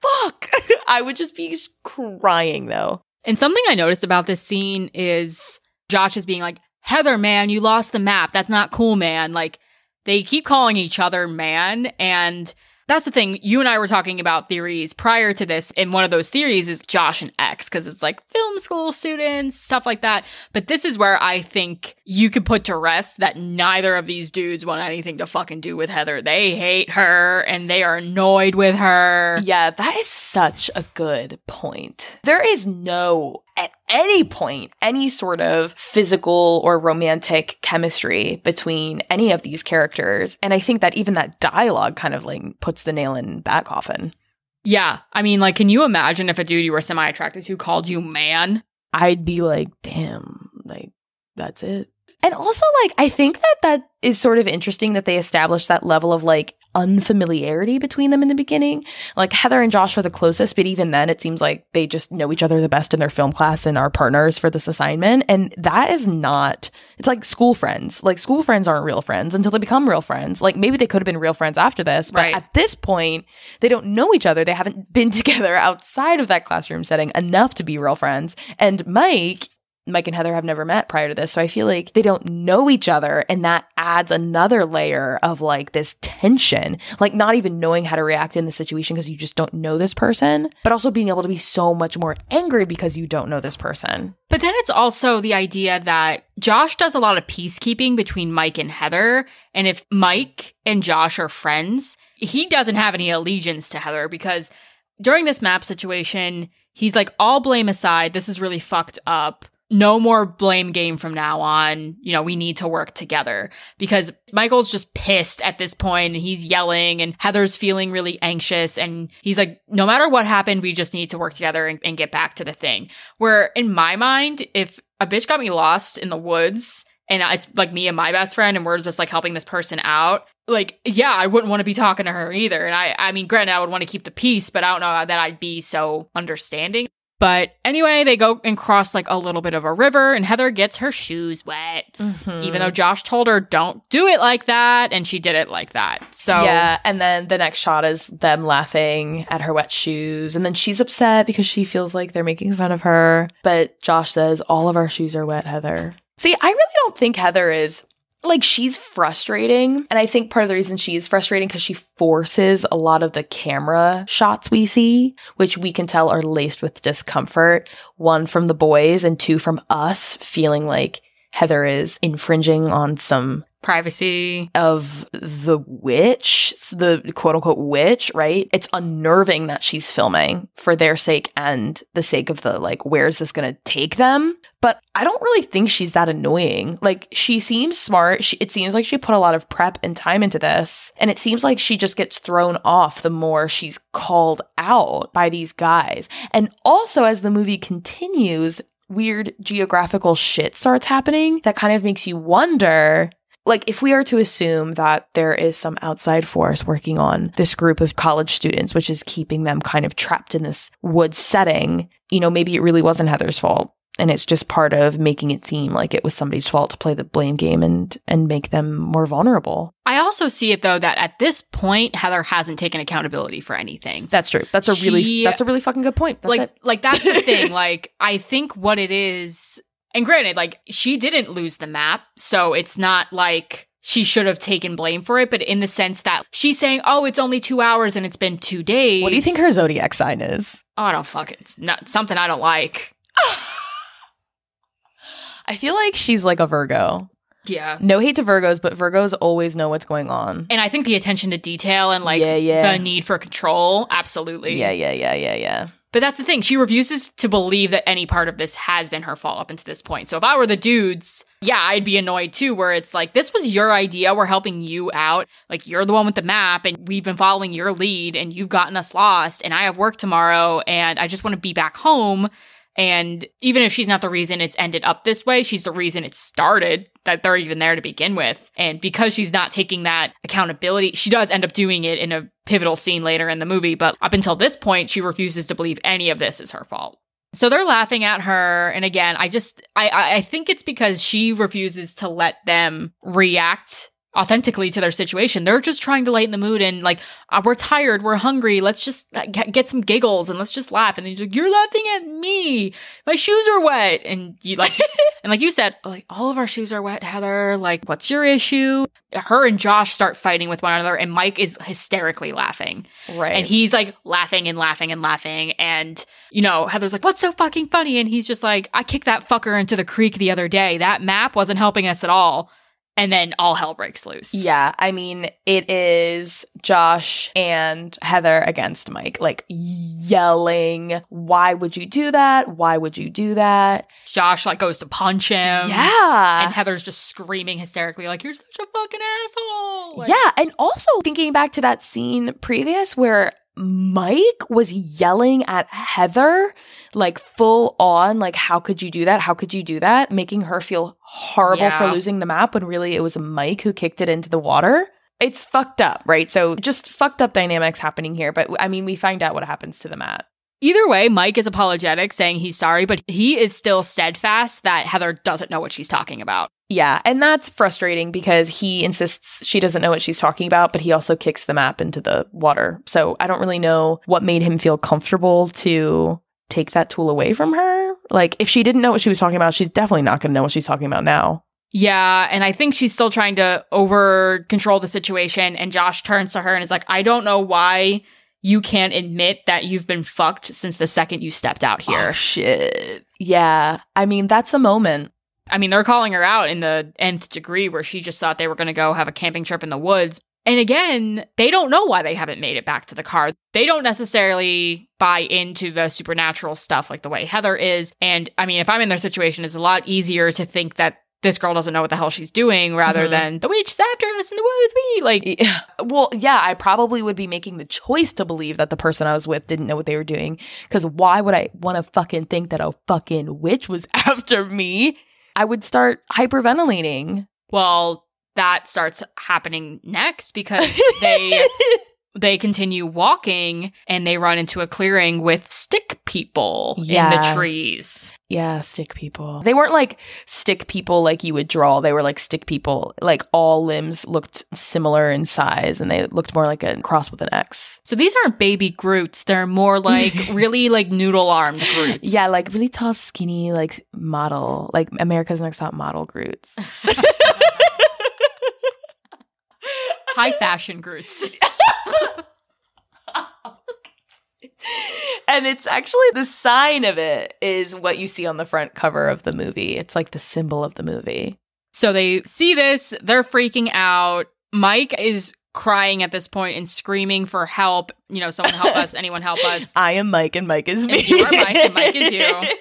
fuck. I would just be crying though.
And something I noticed about this scene is Josh is being like, Heather, man, you lost the map. That's not cool, man. Like, they keep calling each other man and that's the thing. You and I were talking about theories prior to this, and one of those theories is Josh and X, because it's like film school students, stuff like that. But this is where I think you could put to rest that neither of these dudes want anything to fucking do with Heather. They hate her and they are annoyed with her.
Yeah, that is such a good point. There is no at any point any sort of physical or romantic chemistry between any of these characters. And I think that even that dialogue kind of like puts the nail in that coffin.
Yeah. I mean, like, can you imagine if a dude you were semi attracted to called you man?
I'd be like, damn, like, that's it. And also, like, I think that that is sort of interesting that they established that level of like unfamiliarity between them in the beginning. Like, Heather and Josh are the closest, but even then, it seems like they just know each other the best in their film class and are partners for this assignment. And that is not, it's like school friends. Like, school friends aren't real friends until they become real friends. Like, maybe they could have been real friends after this, but
Right.
at this point, they don't know each other. They haven't been together outside of that classroom setting enough to be real friends. And Mike, Mike and Heather have never met prior to this. So I feel like they don't know each other. And that adds another layer of like this tension, like not even knowing how to react in the situation because you just don't know this person, but also being able to be so much more angry because you don't know this person.
But then it's also the idea that Josh does a lot of peacekeeping between Mike and Heather. And if Mike and Josh are friends, he doesn't have any allegiance to Heather because during this map situation, he's like, all blame aside, this is really fucked up. No more blame game from now on. You know, we need to work together because Michael's just pissed at this point and he's yelling and Heather's feeling really anxious. And he's like, no matter what happened, we just need to work together and, and get back to the thing. Where in my mind, if a bitch got me lost in the woods and it's like me and my best friend and we're just like helping this person out, like, yeah, I wouldn't want to be talking to her either. And I, I mean, granted, I would want to keep the peace, but I don't know that I'd be so understanding. But anyway, they go and cross like a little bit of a river and Heather gets her shoes wet, mm-hmm. even though Josh told her don't do it like that. And she did it like that. So
Yeah. And then the next shot is them laughing at her wet shoes. And then she's upset because she feels like they're making fun of her. But Josh says, All of our shoes are wet, Heather. See, I really don't think Heather is like she's frustrating. And I think part of the reason she is frustrating because she forces a lot of the camera shots we see, which we can tell are laced with discomfort. One from the boys and two from us feeling like Heather is infringing on some
privacy.
of the witch, the quote unquote witch, right? It's unnerving that she's filming for their sake and the sake of the like, where's this gonna take them? But I don't really think she's that annoying. Like, she seems smart. She, it seems like she put a lot of prep and time into this. And it seems like she just gets thrown off the more she's called out by these guys. And also, as the movie continues, weird geographical shit starts happening that kind of makes you wonder like if we are to assume that there is some outside force working on this group of college students which is keeping them kind of trapped in this wood setting you know maybe it really wasn't heather's fault. And it's just part of making it seem like it was somebody's fault to play the blame game and and make them more vulnerable.
I also see it though that at this point, Heather hasn't taken accountability for anything.
that's true. That's a really that's a really fucking good point. That's
like
it.
like that's the thing. Like i think what it is and granted like she didn't lose the map so it's not like she should have taken blame for it but in the sense that she's saying oh it's only two hours and it's been two days.
What do you think her zodiac sign is?
Oh i don't fuck it it's not something i don't like.
I feel like she's like a virgo.
Yeah.
No hate to virgos but virgos always know what's going on.
And i think the attention to detail and like
Yeah, yeah.
the need for control absolutely.
Yeah yeah yeah yeah yeah
But that's the thing. She refuses to believe that any part of this has been her fault up until this point. So if I were the dudes, yeah, I'd be annoyed too, where it's like, this was your idea. We're helping you out. Like, you're the one with the map and we've been following your lead and you've gotten us lost. And I have work tomorrow and I just want to be back home. And even if she's not the reason it's ended up this way, she's the reason it started, that they're even there to begin with. And because she's not taking that accountability, she does end up doing it in a pivotal scene later in the movie. But up until this point, she refuses to believe any of this is her fault. So they're laughing at her. And again, I just, I, I think it's because she refuses to let them react authentically to their situation. They're just trying to lighten the mood and like, uh, we're tired, we're hungry, let's just uh, get, get some giggles and let's just laugh. And like, you're laughing at me. My shoes are wet. And you like, and like you said, like all of our shoes are wet, Heather. Like, what's your issue? Her and Josh start fighting with one another and Mike is hysterically laughing.
Right.
And he's like laughing and laughing and laughing. And, you know, Heather's like, what's so fucking funny? And he's just like, I kicked that fucker into the creek the other day. That map wasn't helping us at all. And then all hell breaks loose.
Yeah, I mean, it is Josh and Heather against Mike, like yelling, Why would you do that? Why would you do that?
Josh like goes to punch him.
yeah.
And Heather's just screaming hysterically, like, you're such a fucking asshole. Like,
yeah. And also thinking back to that scene previous where Mike was yelling at Heather, like full on, like, how could you do that? How could you do that? Making her feel horrible for losing the map when really it was Mike who kicked it into the water. It's fucked up, right? So just fucked up dynamics happening here. But I mean, we find out what happens to the mat.
Either way, Mike is apologetic, saying he's sorry, but he is still steadfast that Heather doesn't know what she's talking about.
Yeah, and that's frustrating because he insists she doesn't know what she's talking about, but he also kicks the map into the water. So I don't really know what made him feel comfortable to take that tool away from her. Like, if she didn't know what she was talking about, she's definitely not going to know what she's talking about now.
Yeah, and I think she's still trying to over control the situation. And Josh turns to her and is like, I don't know why you can't admit that you've been fucked since the second you stepped out here.
Oh, shit. Yeah, I mean, that's the moment.
I mean, they're calling her out in the nth degree where she just thought they were going to go have a camping trip in the woods. And again, they don't know why they haven't made it back to the car. They don't necessarily buy into the supernatural stuff like the way Heather is. And I mean, if I'm in their situation, it's a lot easier to think that this girl doesn't know what the hell she's doing rather
Mhm.
than the witch is after us in the woods. We like,
Yeah. Well, yeah, I probably would be making the choice to believe that the person I was with didn't know what they were doing. Because why would I want to fucking think that a fucking witch was after me? I would start hyperventilating.
well, that starts happening next because they they continue walking and they run into a clearing with stick people in the trees.
yeah, stick people. They weren't like stick people like you would draw. They were like stick people. Like all limbs looked similar in size and they looked more like a cross with an X.
So these aren't baby Groots. They're more like really like noodle armed Groots.
Yeah, like really tall, skinny, like model, like America's Next Top Model Groots.
high fashion Groots.
and it's actually the sign of it is what you see on the front cover of the movie. It's like the symbol of the movie.
So they see this, they're freaking out. Mike is crying at this point and screaming for help. You know, someone help us, anyone help us.
I am Mike and Mike is me.
And you are Mike and Mike is you.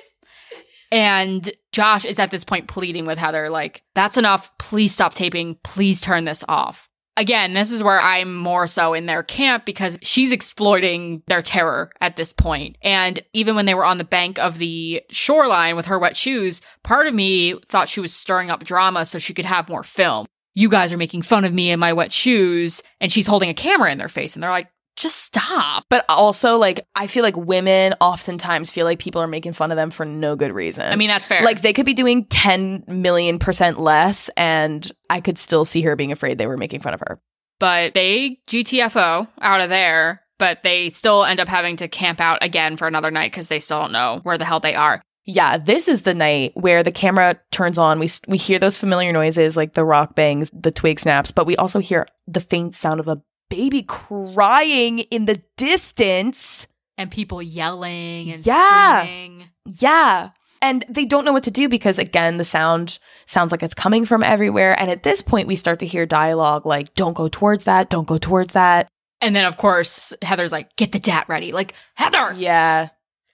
And Josh is at this point pleading with Heather, like, that's enough. Please stop taping. Please turn this off. Again, this is where I'm more so in their camp because she's exploiting their terror at this point. And even when they were on the bank of the shoreline with her wet shoes, part of me thought she was stirring up drama so she could have more film. You guys are making fun of me in my wet shoes. And she's holding a camera in their face. And they're like, just stop.
But also, like, I feel like women oftentimes feel like people are making fun of them for no good reason.
I mean, that's fair.
like they could be doing 10 million percent less, and I could still see her being afraid they were making fun of her.
but they GTFO out of there, but they still end up having to camp out again for another night because they still don't know where the hell they are.
Yeah, this is the night where the camera turns on. We we hear those familiar noises like the rock bangs, the twig snaps, but we also hear the faint sound of a baby crying in the distance.
And people yelling and
Yeah.
screaming.
Yeah. And they don't know what to do because again, the sound sounds like it's coming from everywhere. And at this point, we start to hear dialogue like, don't go towards that, don't go towards that.
And then, of course, Heather's like, get the DAT ready. Like, Heather!
Yeah.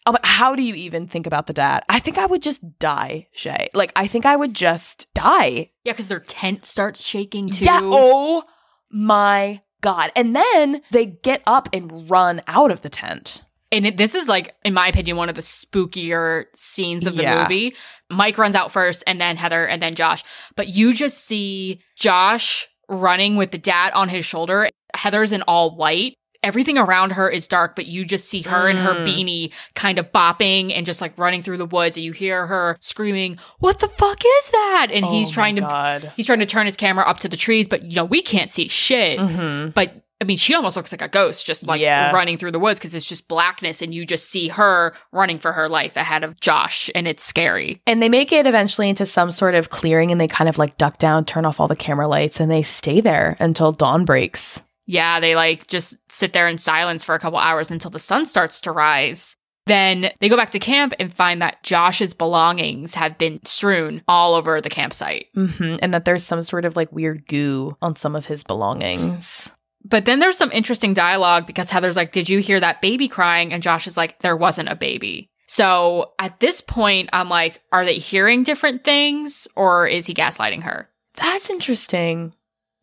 Oh, but how do you even think about the DAT? I think I would just die, Shay. Like, I think I would just die.
Yeah, because their tent starts shaking too.
Yeah. Oh my God. And then they get up and run out of the tent.
And it, this is like, in my opinion, one of the spookier scenes of the
Yeah.
movie. Mike runs out first, and then Heather, and then Josh. But you just see Josh running with the DAT on his shoulder. Heather's in all white. Everything around her is dark, but you just see her in her
Mm.
beanie kind of bopping and just like running through the woods and you hear her screaming, What the fuck is that? And he's
Oh my
trying to
God.
he's trying to turn his camera up to the trees, but you know, we can't see shit.
Mhm.
But I mean, she almost looks like a ghost, just like
Yeah.
running through the woods because it's just blackness and you just see her running for her life ahead of Josh and it's scary.
And they make it eventually into some sort of clearing and they kind of like duck down, turn off all the camera lights, and they stay there until dawn breaks.
Yeah, they like just sit there in silence for a couple hours until the sun starts to rise. Then they go back to camp and find that Josh's belongings have been strewn all over the campsite.
hmm And that there's some sort of like weird goo on some of his belongings.
But then there's some interesting dialogue because Heather's like, Did you hear that baby crying? And Josh is like, There wasn't a baby. So at this point, I'm like, Are they hearing different things or is he gaslighting her?
That's interesting.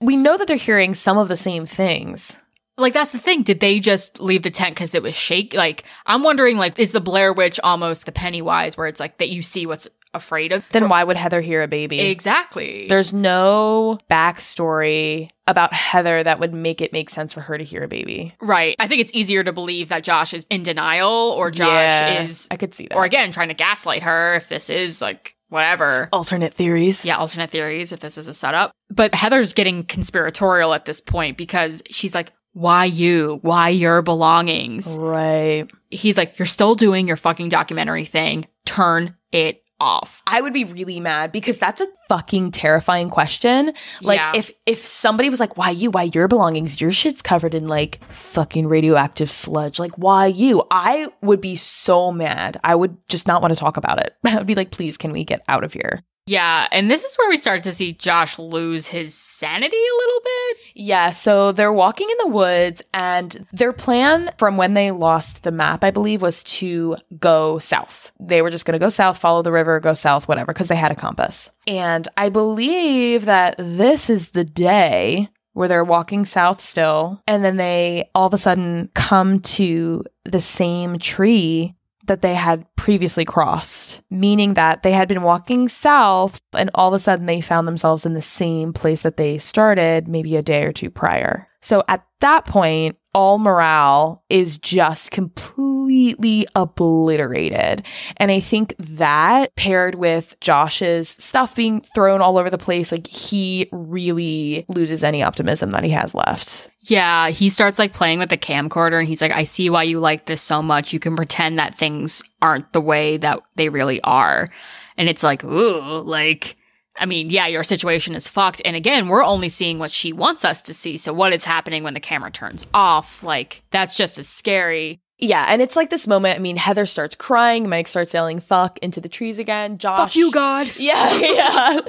We know that they're hearing some of the same things.
Like that's the thing. Did they just leave the tent because it was shake? Like I'm wondering, like, is the Blair Witch almost the Pennywise, where it's like that you see what's afraid of?
Then why would Heather hear a baby?
exactly.
There's no backstory about Heather that would make it make sense for her to hear a baby.
right. I think it's easier to believe that Josh is in denial, or Josh
Yeah,
is,
I could see that.
or again trying to gaslight her. If this is like whatever.
alternate theories.
Yeah, alternate theories. If this is a setup, but Heather's getting conspiratorial at this point because she's like. Why you? Why your belongings?
Right.
He's like, You're still doing your fucking documentary thing. Turn it off.
I would be really mad because that's a fucking terrifying question. Like
Yeah.
if if somebody was like, "Why you? Why your belongings? Your shit's covered in like fucking radioactive sludge. Like why you?" I would be so mad. I would just not want to talk about it. I would be like, "Please, can we get out of here?"
Yeah, and this is where we start to see Josh lose his sanity a little bit.
Yeah, so they're walking in the woods, and their plan from when they lost the map, I believe, was to go south. They were just going to go south, follow the river, go south, whatever, because they had a compass. And I believe that this is the day where they're walking south still, and then they all of a sudden come to the same tree that they had previously crossed, meaning that they had been walking south and all of a sudden they found themselves in the same place that they started maybe a day or two prior. So at that point, all morale is just completely obliterated. And I think that paired with Josh's stuff being thrown all over the place, like he really loses any optimism that he has left.
Yeah, he starts like playing with the camcorder and he's like, I see why you like this so much. You can pretend that things aren't the way that they really are. And it's like, ooh, like, I mean, yeah, your situation is fucked. And again, we're only seeing what she wants us to see. So what is happening when the camera turns off? Like, that's just as scary.
Yeah, and it's like this moment. I mean, Heather starts crying, Mike starts yelling fuck into the trees again. Josh fuck you,
God.
Yeah, yeah.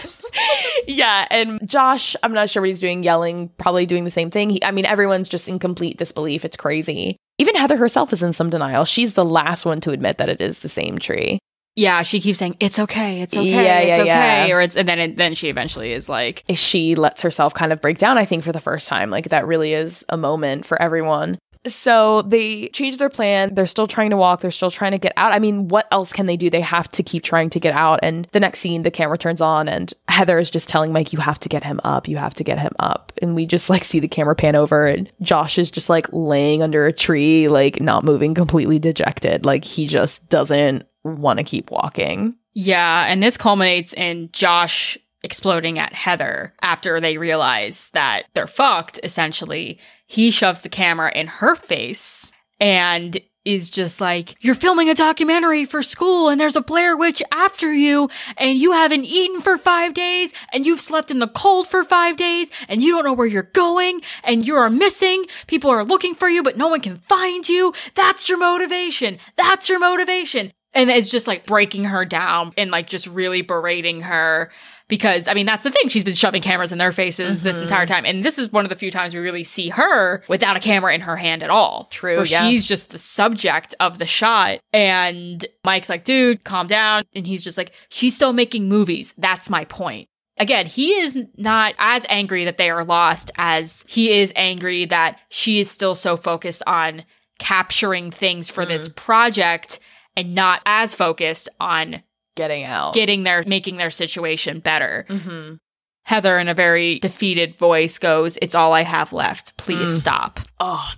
yeah, and Josh, I'm not sure what he's doing, yelling, probably doing the same thing. He, I mean, everyone's just in complete disbelief. It's crazy. Even Heather herself is in some denial. She's the last one to admit that it is the same tree.
Yeah, she keeps saying, it's okay, it's okay,
Yeah,
it's
yeah,
okay.
yeah.
Or it's, and then, it, then she eventually is like,
She lets herself kind of break down, I think, for the first time. Like, that really is a moment for everyone. So they change their plan. They're still trying to walk. They're still trying to get out. I mean, what else can they do? They have to keep trying to get out. And the next scene, the camera turns on, and Heather is just telling Mike, You have to get him up. You have to get him up. And we just like see the camera pan over, and Josh is just like laying under a tree, like not moving, completely dejected. Like he just doesn't want to keep walking.
Yeah, and this culminates in Josh exploding at Heather after they realize that they're fucked, essentially. He shoves the camera in her face and is just like, You're filming a documentary for school and there's a Blair Witch after you and you haven't eaten for five days and you've slept in the cold for five days and you don't know where you're going and you are missing. People are looking for you, but no one can find you. That's your motivation. That's your motivation. And it's just like breaking her down and like just really berating her because I mean that's the thing she's been shoving cameras in their faces this
Mhm.
entire time and this is one of the few times we really see her without a camera in her hand at all.
True, yeah.
she's just the subject of the shot and Mike's like, "Dude, calm down." And he's just like, "She's still making movies. That's my point." Again, he is not as angry that they are lost as he is angry that she is still so focused on capturing things for this project and not as focused on
Getting out.
getting their making their situation better.
mm-hmm.
Heather in a very defeated voice goes, "It's all I have left. Please
Mm.
stop."
Oh,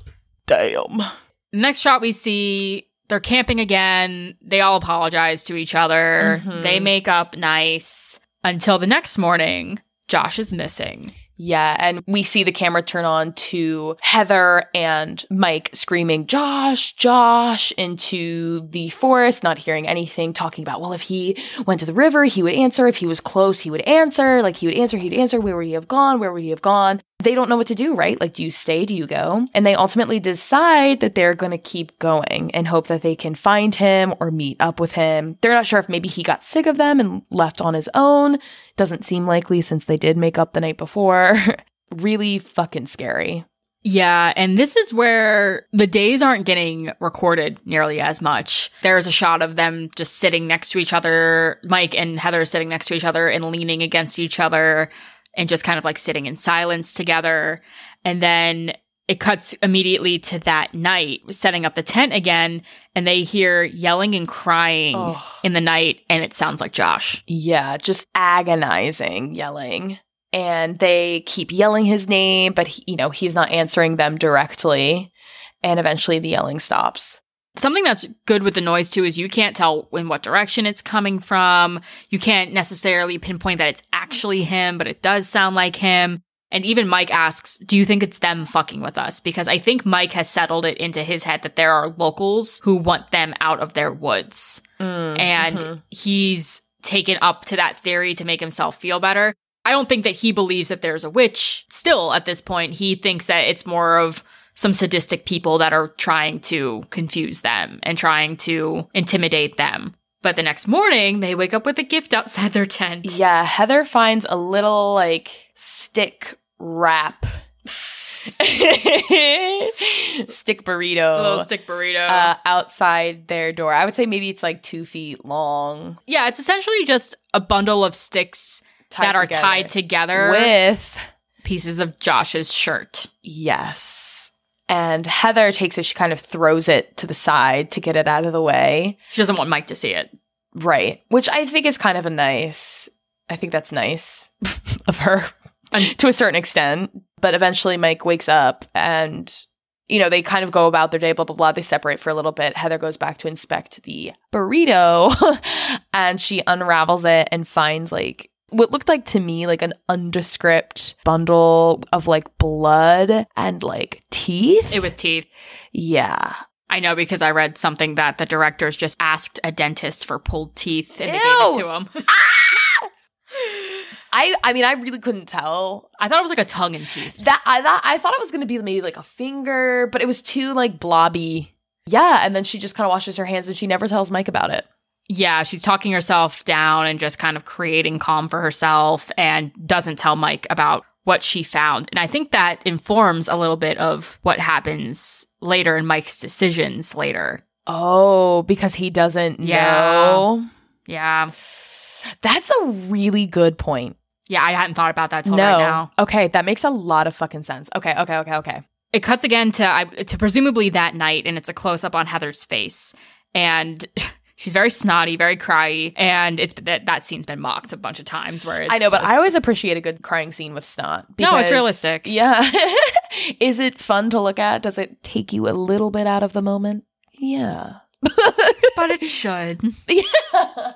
Damn.
Next shot we see they're camping again. They all apologize to each other.
Mhm.
They make up nice until the next morning. Josh is missing.
Yeah, and we see the camera turn on to Heather and Mike screaming, Josh, Josh, into the forest, not hearing anything, talking about, well, if he went to the river, he would answer. If he was close, he would answer. Like, he would answer, he'd answer. Where would he have gone? Where would he have gone? They don't know what to do, right? Like, do you stay? Do you go? And they ultimately decide that they're going to keep going and hope that they can find him or meet up with him. They're not sure if maybe he got sick of them and left on his own. Doesn't seem likely since they did make up the night before. really fucking scary.
Yeah, and this is where the days aren't getting recorded nearly as much. There's a shot of them just sitting next to each other, Mike and Heather sitting next to each other and leaning against each other and just kind of like sitting in silence together. And then it cuts immediately to that night, setting up the tent again, and they hear yelling and crying
Ugh.
in the night, and it sounds like Josh.
Yeah, just agonizing yelling. And they keep yelling his name, but he, you know, he's not answering them directly. And eventually the yelling stops.
Something that's good with the noise too is you can't tell in what direction it's coming from. You can't necessarily pinpoint that it's actually him, but it does sound like him. And even Mike asks, Do you think it's them fucking with us? Because I think Mike has settled it into his head that there are locals who want them out of their woods.
Mm,
And
mhm.
he's taken up to that theory to make himself feel better. I don't think that he believes that there's a witch still at this point. He thinks that it's more of some sadistic people that are trying to confuse them and trying to intimidate them. But the next morning, they wake up with a gift outside their tent.
Yeah, Heather finds a little like stick wrap. stick burrito.
A little stick burrito.
uh, outside their door. I would say maybe it's like two feet long.
yeah, it's essentially just a bundle of sticks
tied
that are
together
tied together
with
pieces of Josh's shirt.
yes. And Heather takes it, she kind of throws it to the side to get it out of the way.
She doesn't want Mike to see it.
Right. Which I think is kind of a nice, I think that's nice of her to a certain extent. But eventually Mike wakes up and, you know, they kind of go about their day, blah, blah, blah. They separate for a little bit. Heather goes back to inspect the burrito and she unravels it and finds like what looked like to me like an undescript bundle of like blood and like teeth.
It was teeth.
yeah.
I know because I read something that the directors just asked a dentist for pulled teeth and they gave it to him.
I I mean I really couldn't tell.
I thought it was like a tongue and teeth.
That I thought I thought it was gonna be maybe like a finger, but it was too like blobby. Yeah, and then she just kind of washes her hands and she never tells Mike about it.
Yeah, she's talking herself down and just kind of creating calm for herself and doesn't tell Mike about what she found. And I think that informs a little bit of what happens later in Mike's decisions later.
Oh, because he doesn't
Yeah.
know.
Yeah.
That's a really good point.
Yeah, I hadn't thought about that till
no.
right now.
Okay, that makes a lot of fucking sense. Okay, okay, okay, okay.
It cuts again to I, to presumably that night, and it's a close up on Heather's face, and she's very snotty, very cryy, and it's that that scene's been mocked a bunch of times. Where it's
I know, but
just-
I always appreciate a good crying scene with snot.
No, it's realistic.
Yeah. Is it fun to look at? Does it take you a little bit out of the moment? Yeah.
but it should.
yeah.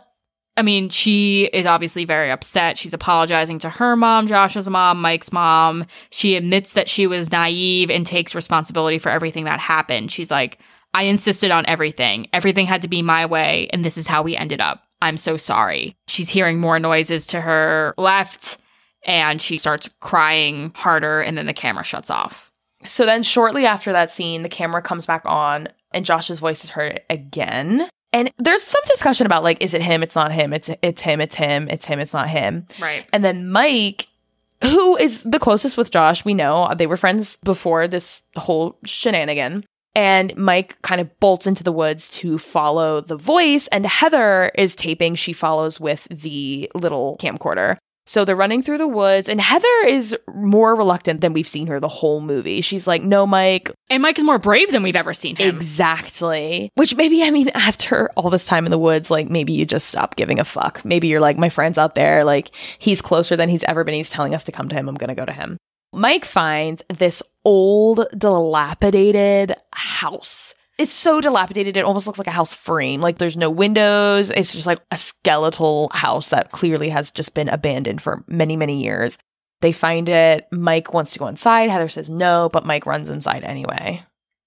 I mean, she is obviously very upset. She's apologizing to her mom, Josh's mom, Mike's mom. She admits that she was naive and takes responsibility for everything that happened. She's like, I insisted on everything. Everything had to be my way, and this is how we ended up. I'm so sorry. She's hearing more noises to her left, and she starts crying harder, and then the camera shuts off.
So then, shortly after that scene, the camera comes back on and Josh's voice is heard again. And there's some discussion about like, is it him? It's not him. It's it's him. It's him. It's him. It's not him.
Right.
And then Mike, who is the closest with Josh, we know they were friends before this whole shenanigan. And Mike kind of bolts into the woods to follow the voice, and Heather is taping. She follows with the little camcorder. So they're running through the woods, and Heather is more reluctant than we've seen her the whole movie. She's like, No, Mike,
And Mike is more brave than we've ever seen him.
Exactly. Which maybe, I mean, after all this time in the woods, like maybe you just stop giving a fuck. Maybe you're like, my friend's out there, like he's closer than he's ever been. He's telling us to come to him. I'm going to go to him. Mike finds this old, dilapidated house. It's so dilapidated, it almost looks like a house frame. Like there's no windows. It's just like a skeletal house that clearly has just been abandoned for many, many years. They find it. Mike wants to go inside. Heather says no, but Mike runs inside anyway.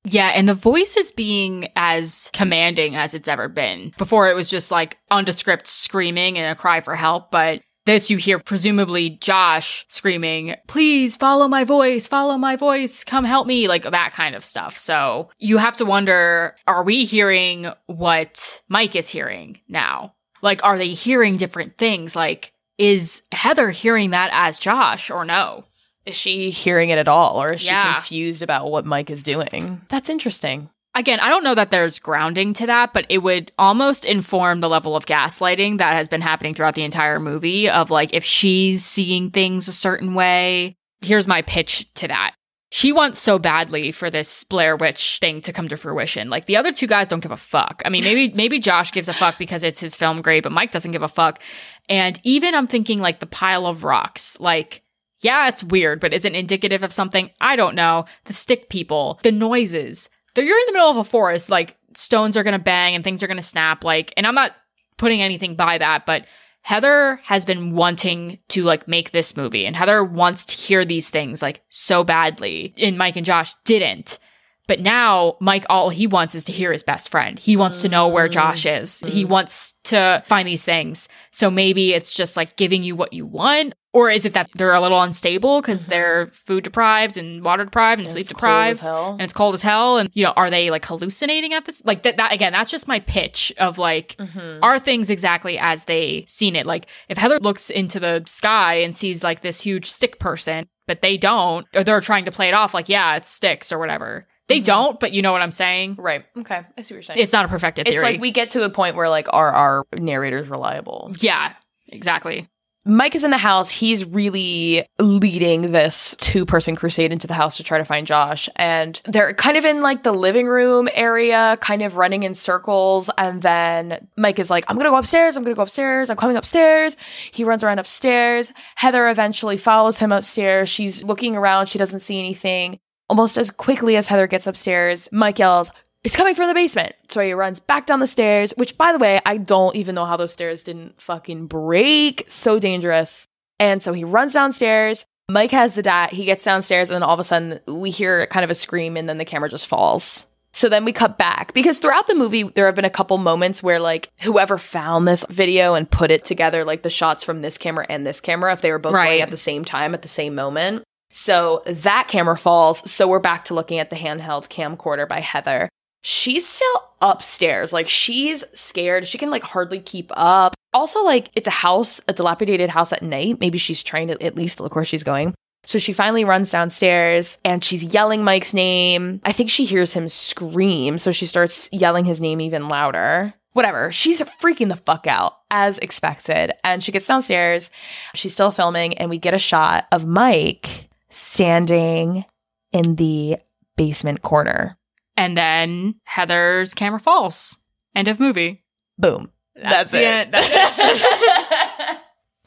Yeah, and the voice is being as commanding as it's ever been. Before it was just like undescript screaming and a cry for help, but this you hear presumably Josh screaming, please follow my voice, follow my voice, come help me, like that kind of stuff. So you have to wonder, are we hearing what Mike is hearing now? Like, are they hearing different things? Like, is Heather hearing that as Josh or no?
Is she hearing it at all, or is she
Yeah.
confused about what Mike is doing? That's interesting.
Again, I don't know that there's grounding to that, but it would almost inform the level of gaslighting that has been happening throughout the entire movie of like if she's seeing things a certain way. Here's my pitch to that. She wants so badly for this Blair Witch thing to come to fruition. Like the other two guys don't give a fuck. I mean, maybe maybe Josh gives a fuck because it's his film grade, but Mike doesn't give a fuck. And even I'm thinking like the pile of rocks, like yeah, it's weird, but is it indicative of something? I don't know. The stick people, the noises. You're in the middle of a forest, like stones are gonna bang and things are gonna snap, like, and I'm not putting anything by that, but Heather has been wanting to like make this movie and Heather wants to hear these things like so badly. And Mike and Josh didn't. But now Mike all he wants is to hear his best friend. He wants to know where mm. Josh is. Mm. He wants to find these things. So maybe it's just like giving you what you want or is it that they're a little unstable because mm-hmm. they're food deprived and water deprived and,
And
sleep
it's cold as
deprived and it's cold as hell and you know are they like hallucinating at this like that, that again that's just my pitch of like
Mhm.
are things exactly as they seen it like if heather looks into the sky and sees like this huge stick person but they don't or they're trying to play it off like yeah it's sticks or whatever they
Mhm.
don't but you know what i'm saying
Right. Okay. I see what you're saying.
it's not a perfected theory.
It's like we get to the point where like are our narrators reliable?
yeah exactly
Mike is in the house. He's really leading this two person crusade into the house to try to find Josh. And they're kind of in like the living room area, kind of running in circles. And then Mike is like, I'm going to go upstairs. I'm going to go upstairs. I'm coming upstairs. He runs around upstairs. Heather eventually follows him upstairs. She's looking around. She doesn't see anything. Almost as quickly as Heather gets upstairs, Mike yells, it's coming from the basement. So he runs back down the stairs, which by the way, I don't even know how those stairs didn't fucking break. So dangerous. And so he runs downstairs. Mike has the DAT. He gets downstairs, and then all of a sudden we hear kind of a scream, and then the camera just falls. So then we cut back because throughout the movie, there have been a couple moments where, like, whoever found this video and put it together, like the shots from this camera and this camera, if they were both
Right.
going at the same time at the same moment. So that camera falls. So we're back to looking at the handheld camcorder by Heather. She's still upstairs. Like she's scared. She can like hardly keep up. Also, like it's a house, a dilapidated house at night. Maybe she's trying to at least look where she's going. So she finally runs downstairs and she's yelling Mike's name. I think she hears him scream. So she starts yelling his name even louder. Whatever. She's freaking the fuck out as expected. And she gets downstairs. She's still filming and we get a shot of Mike standing in the basement corner.
and then heather's camera falls end of movie
Boom. That's,
the
it.
end. That's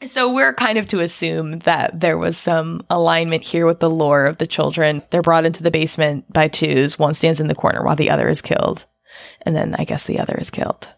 it.
so we're kind of to assume that there was some alignment here with the lore of the children. They're brought into the basement by twos. One stands in the corner while the other is killed. And then I guess the other is killed.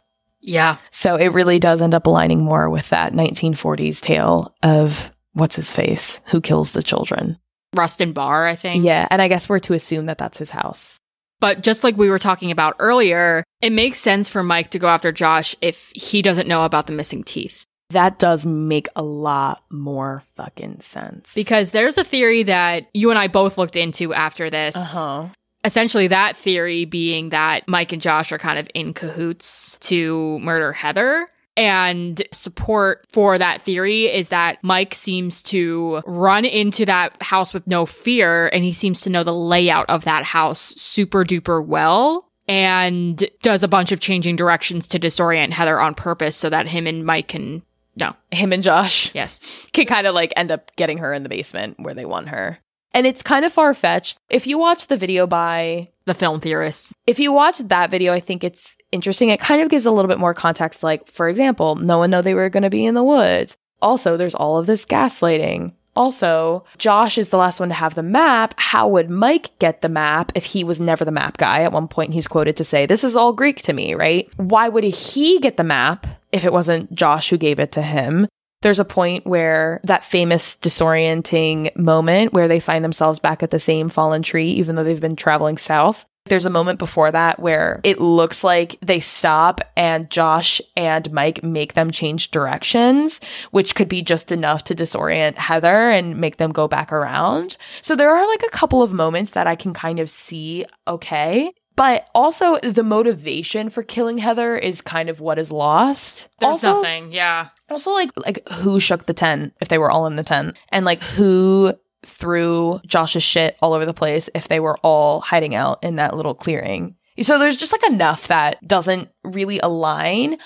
yeah
So it really does end up aligning more with that 1940s tale of what's his face, who kills the children.
Rustin barr i think
Yeah. And I guess we're to assume that that's his house.
But just like we were talking about earlier, it makes sense for Mike to go after Josh if he doesn't know about the missing teeth.
That does make a lot more fucking sense.
Because there's a theory that you and I both looked into after this.
uh huh.
Essentially, that theory being that Mike and Josh are kind of in cahoots to murder Heather. And support for that theory is that Mike seems to run into that house with no fear and he seems to know the layout of that house super duper well and does a bunch of changing directions to disorient Heather on purpose so that him and Mike can no.
Him and Josh.
Yes.
can kind of like end up getting her in the basement where they want her. And it's kind of far fetched. If you watch the video by,
The film theorists.
if you watch that video, I think it's interesting. It kind of gives a little bit more context. Like, for example, no one know they were going to be in the woods. Also, there's all of this gaslighting. Also, Josh is the last one to have the map. How would Mike get the map if he was never the map guy? At one point, he's quoted to say, This is all Greek to me, right? Why would he get the map if it wasn't Josh who gave it to him? There's a point where that famous disorienting moment where they find themselves back at the same fallen tree, even though they've been traveling south. There's a moment before that where it looks like they stop and Josh and Mike make them change directions, which could be just enough to disorient Heather and make them go back around. So there are like a couple of moments that I can kind of see okay. But also the motivation for killing Heather is kind of what is lost.
There's
also,
nothing. Yeah.
Also like like who shook the tent if they were all in the tent and like who threw Josh's shit all over the place if they were all hiding out in that little clearing. So there's just like enough that doesn't really align.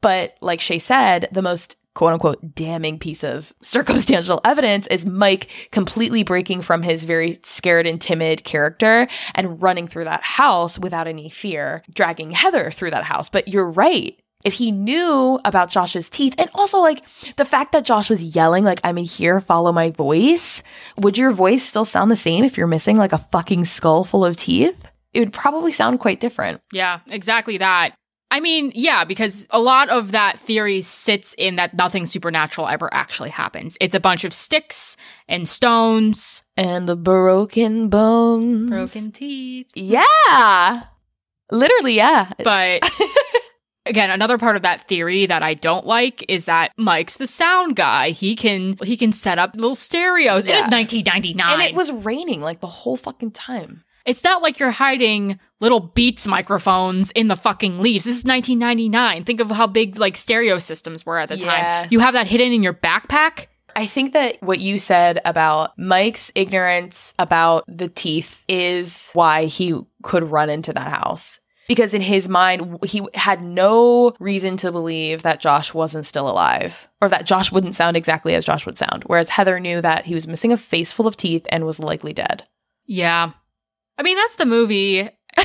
But like Shay said, the most quote unquote damning piece of circumstantial evidence is Mike completely breaking from his very scared and timid character and running through that house without any fear, dragging Heather through that house. But you're right if he knew about Josh's teeth and also like the fact that Josh was yelling like I'm in here follow my voice would your voice still sound the same if you're missing like a fucking skull full of teeth it would probably sound quite different
Yeah, exactly that. I mean, yeah, because a lot of that theory sits in that nothing supernatural ever actually happens. It's a bunch of sticks and stones,
and the broken bones
broken teeth.
yeah literally yeah
But again, another part of that theory that I don't like is that Mike's the sound guy. He can he can set up little stereos. It
Yeah.
is 1999.
and it was raining like the whole fucking time
It's not like you're hiding little Beats microphones in the fucking leaves. This is 1999. Think of how big like stereo systems were at the
Yeah.
time. You have that hidden in your backpack.
I think that what you said about Mike's ignorance about the teeth is why he could run into that house. Because in his mind, he had no reason to believe that Josh wasn't still alive or that Josh wouldn't sound exactly as Josh would sound. Whereas Heather knew that he was missing a face full of teeth and was likely dead.
Yeah. I mean, that's the movie.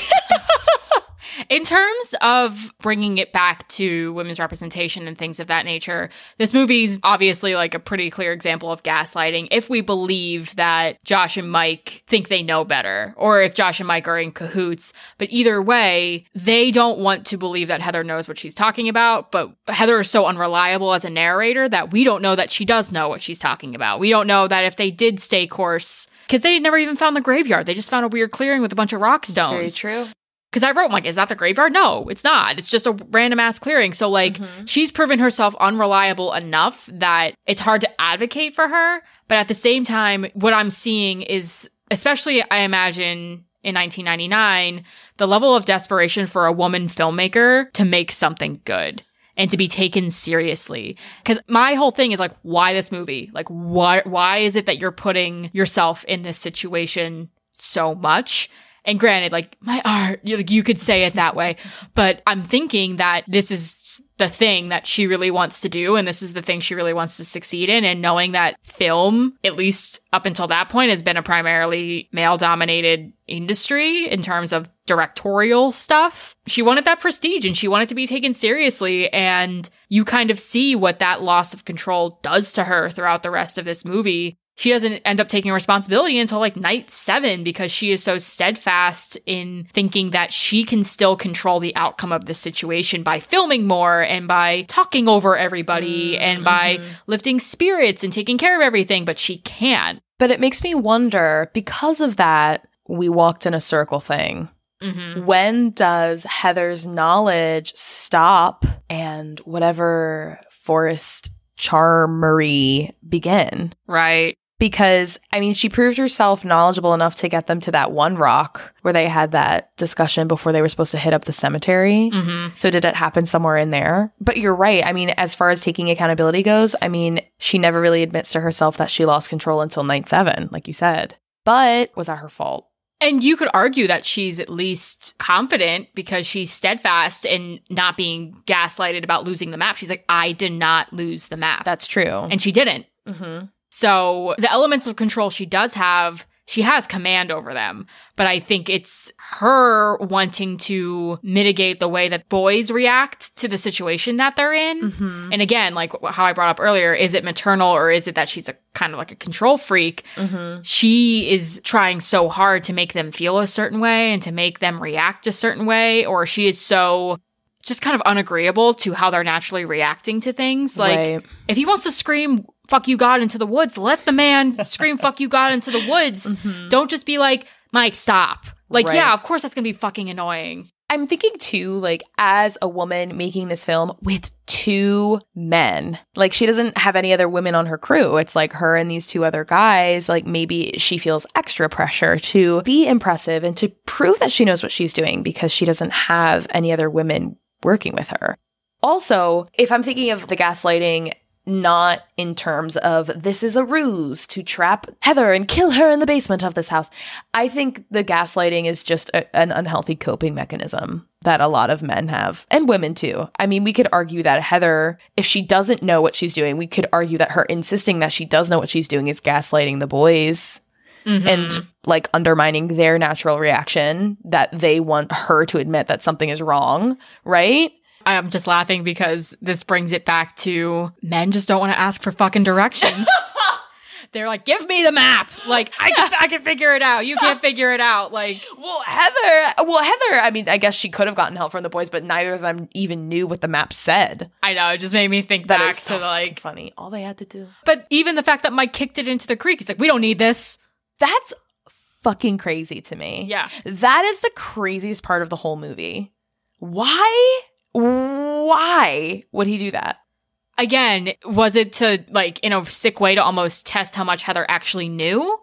In terms of bringing it back to women's representation and things of that nature, this movie's obviously like a pretty clear example of gaslighting if we believe that Josh and Mike think they know better or if Josh and Mike are in cahoots. But either way, they don't want to believe that Heather knows what she's talking about, but Heather is so unreliable as a narrator that we don't know that she does know what she's talking about. We don't know that if they did stay course, because they never even found the graveyard. They just found a weird clearing with a bunch of rock stones.
Very true.
Because I wrote, I'm like, is that the graveyard? No, it's not. It's just a random ass clearing. So, like,
Mhm.
she's proven herself unreliable enough that it's hard to advocate for her. But at the same time, what I'm seeing is, especially, I imagine in 1999, the level of desperation for a woman filmmaker to make something good and to be taken seriously. Cause my whole thing is like, why this movie? Like, why, why is it that you're putting yourself in this situation so much? And granted, like my art, you, like, you could say it that way, but I'm thinking that this is the thing that she really wants to do, and this is the thing she really wants to succeed in. And knowing that film, at least up until that point, has been a primarily male dominated industry in terms of directorial stuff, she wanted that prestige and she wanted to be taken seriously. And you kind of see what that loss of control does to her throughout the rest of this movie she doesn't end up taking responsibility until like night seven because she is so steadfast in thinking that she can still control the outcome of the situation by filming more and by talking over everybody and by lifting spirits and taking care of everything, but she can't.
But it makes me wonder because of that, we walked in a circle thing.
Mm-hmm.
When does Heather's knowledge stop and whatever forest charmery begin?
Right.
Because, I mean, she proved herself knowledgeable enough to get them to that one rock where they had that discussion before they were supposed to hit up the cemetery.
Mm-hmm.
So, did it happen somewhere in there? But you're right. I mean, as far as taking accountability goes, I mean, she never really admits to herself that she lost control until night seven, like you said. But was that her fault?
And you could argue that she's at least confident because she's steadfast in not being gaslighted about losing the map. She's like, I did not lose the map.
That's true.
and she didn't.
mm-hmm.
So the elements of control she does have she has command over them. But I think it's her wanting to mitigate the way that boys react to the situation that they're in.
Mm-hmm.
And again, like how I brought up earlier, is it maternal or is it that she's a kind of like a control freak?
Mm-hmm.
She is trying so hard to make them feel a certain way and to make them react a certain way, or she is so just kind of unagreeable to how they're naturally reacting to things. Like,
Right.
if he wants to scream, fuck you, God, into the woods, let the man scream, fuck you, God, into the woods.
Mhm.
Don't just be like, Mike, stop. Like,
Right.
yeah, of course that's gonna be fucking annoying.
I'm thinking too, like, as a woman making this film with two men, like, she doesn't have any other women on her crew. It's like her and these two other guys. Like, maybe she feels extra pressure to be impressive and to prove that she knows what she's doing because she doesn't have any other women working with her. Also, if I'm thinking of the gaslighting, not in terms of this is a ruse to trap Heather and kill her in the basement of this house. I think the gaslighting is just a, an unhealthy coping mechanism that a lot of men have and women too. I mean, we could argue that Heather, if she doesn't know what she's doing, we could argue that her insisting that she does know what she's doing is gaslighting the boys
Mhm.
and like undermining their natural reaction that they want her to admit that something is wrong, right?
I'm just laughing because this brings it back to men just don't want to ask for fucking directions. They're like, give me the map. Like, I can, I can figure it out. You can't figure it out. Like,
Well, Heather, well, Heather, I mean, I guess she could have gotten help from the boys, but neither of them even knew what the map said.
I know, it just made me think
That
back
is
to like,
funny. All they had to do.
but even the fact that Mike kicked it into the creek, he's like, we don't need this.
That's fucking crazy to me.
Yeah.
That is the craziest part of the whole movie. Why? Why would he do that?
Again, was it to like in a sick way to almost test how much Heather actually knew?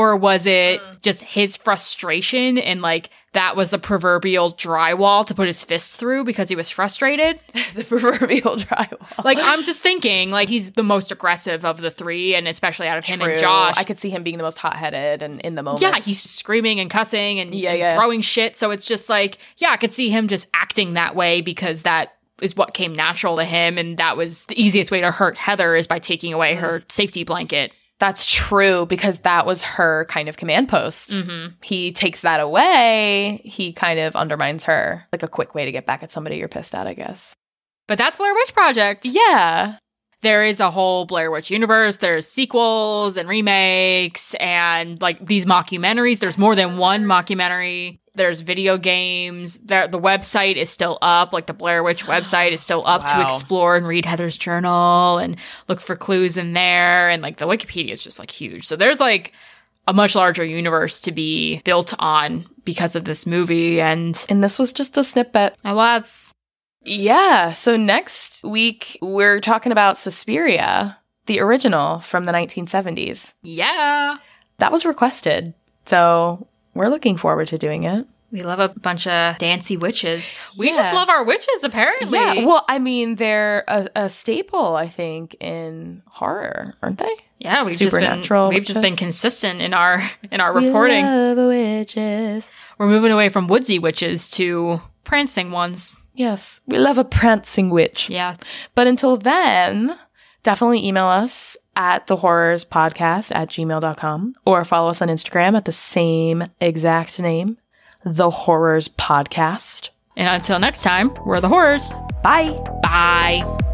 Or was it
Mm.
just his frustration and like that was the proverbial drywall to put his fist through because he was frustrated?
the proverbial drywall.
Like I'm just thinking, like he's the most aggressive of the three, and especially out of him and Josh.
I could see him being the most hot headed and in the moment.
yeah, he's screaming and cussing and,
Yeah,
and
yeah.
throwing shit. So it's just like, yeah, I could see him just acting that way because that is what came natural to him, and that was the easiest way to hurt Heather is by taking away
Mm-hmm.
her safety blanket.
That's true because that was her kind of command post.
Mm-hmm.
He takes that away, he kind of undermines her. Like a quick way to get back at somebody you're pissed at, I guess.
But that's Blair Witch Project.
Yeah.
there is a whole Blair Witch universe. There's sequels and remakes and like these mockumentaries. There's more than one mockumentary. There's video games. There, the website is still up. Like the Blair Witch website is still up to explore and read Heather's journal and look for clues in there. And like the Wikipedia is just like huge. So there's like a much larger universe to be built on because of this movie. And
And this was just a snippet.
a lot's
Yeah. So next week, we're talking about Suspiria, the original from the 1970s.
yeah.
That was requested. So we're looking forward to doing it.
We love a bunch of dancy witches. We
Yeah.
just love our witches, apparently.
Yeah. Well, I mean, they're a, a staple, I think, in horror, aren't they?
Yeah, we've just been
Supernatural
we've just been consistent in our in our reporting.
We love witches.
We're moving away from woodsy witches to prancing ones.
Yes, we love a prancing witch.
Yeah.
But until then, definitely email us at the Whorrors podcast at gmail.com or follow us on Instagram at the same exact name, the Whorrors podcast.
And until next time, we're the Whorrors.
Bye.
Bye.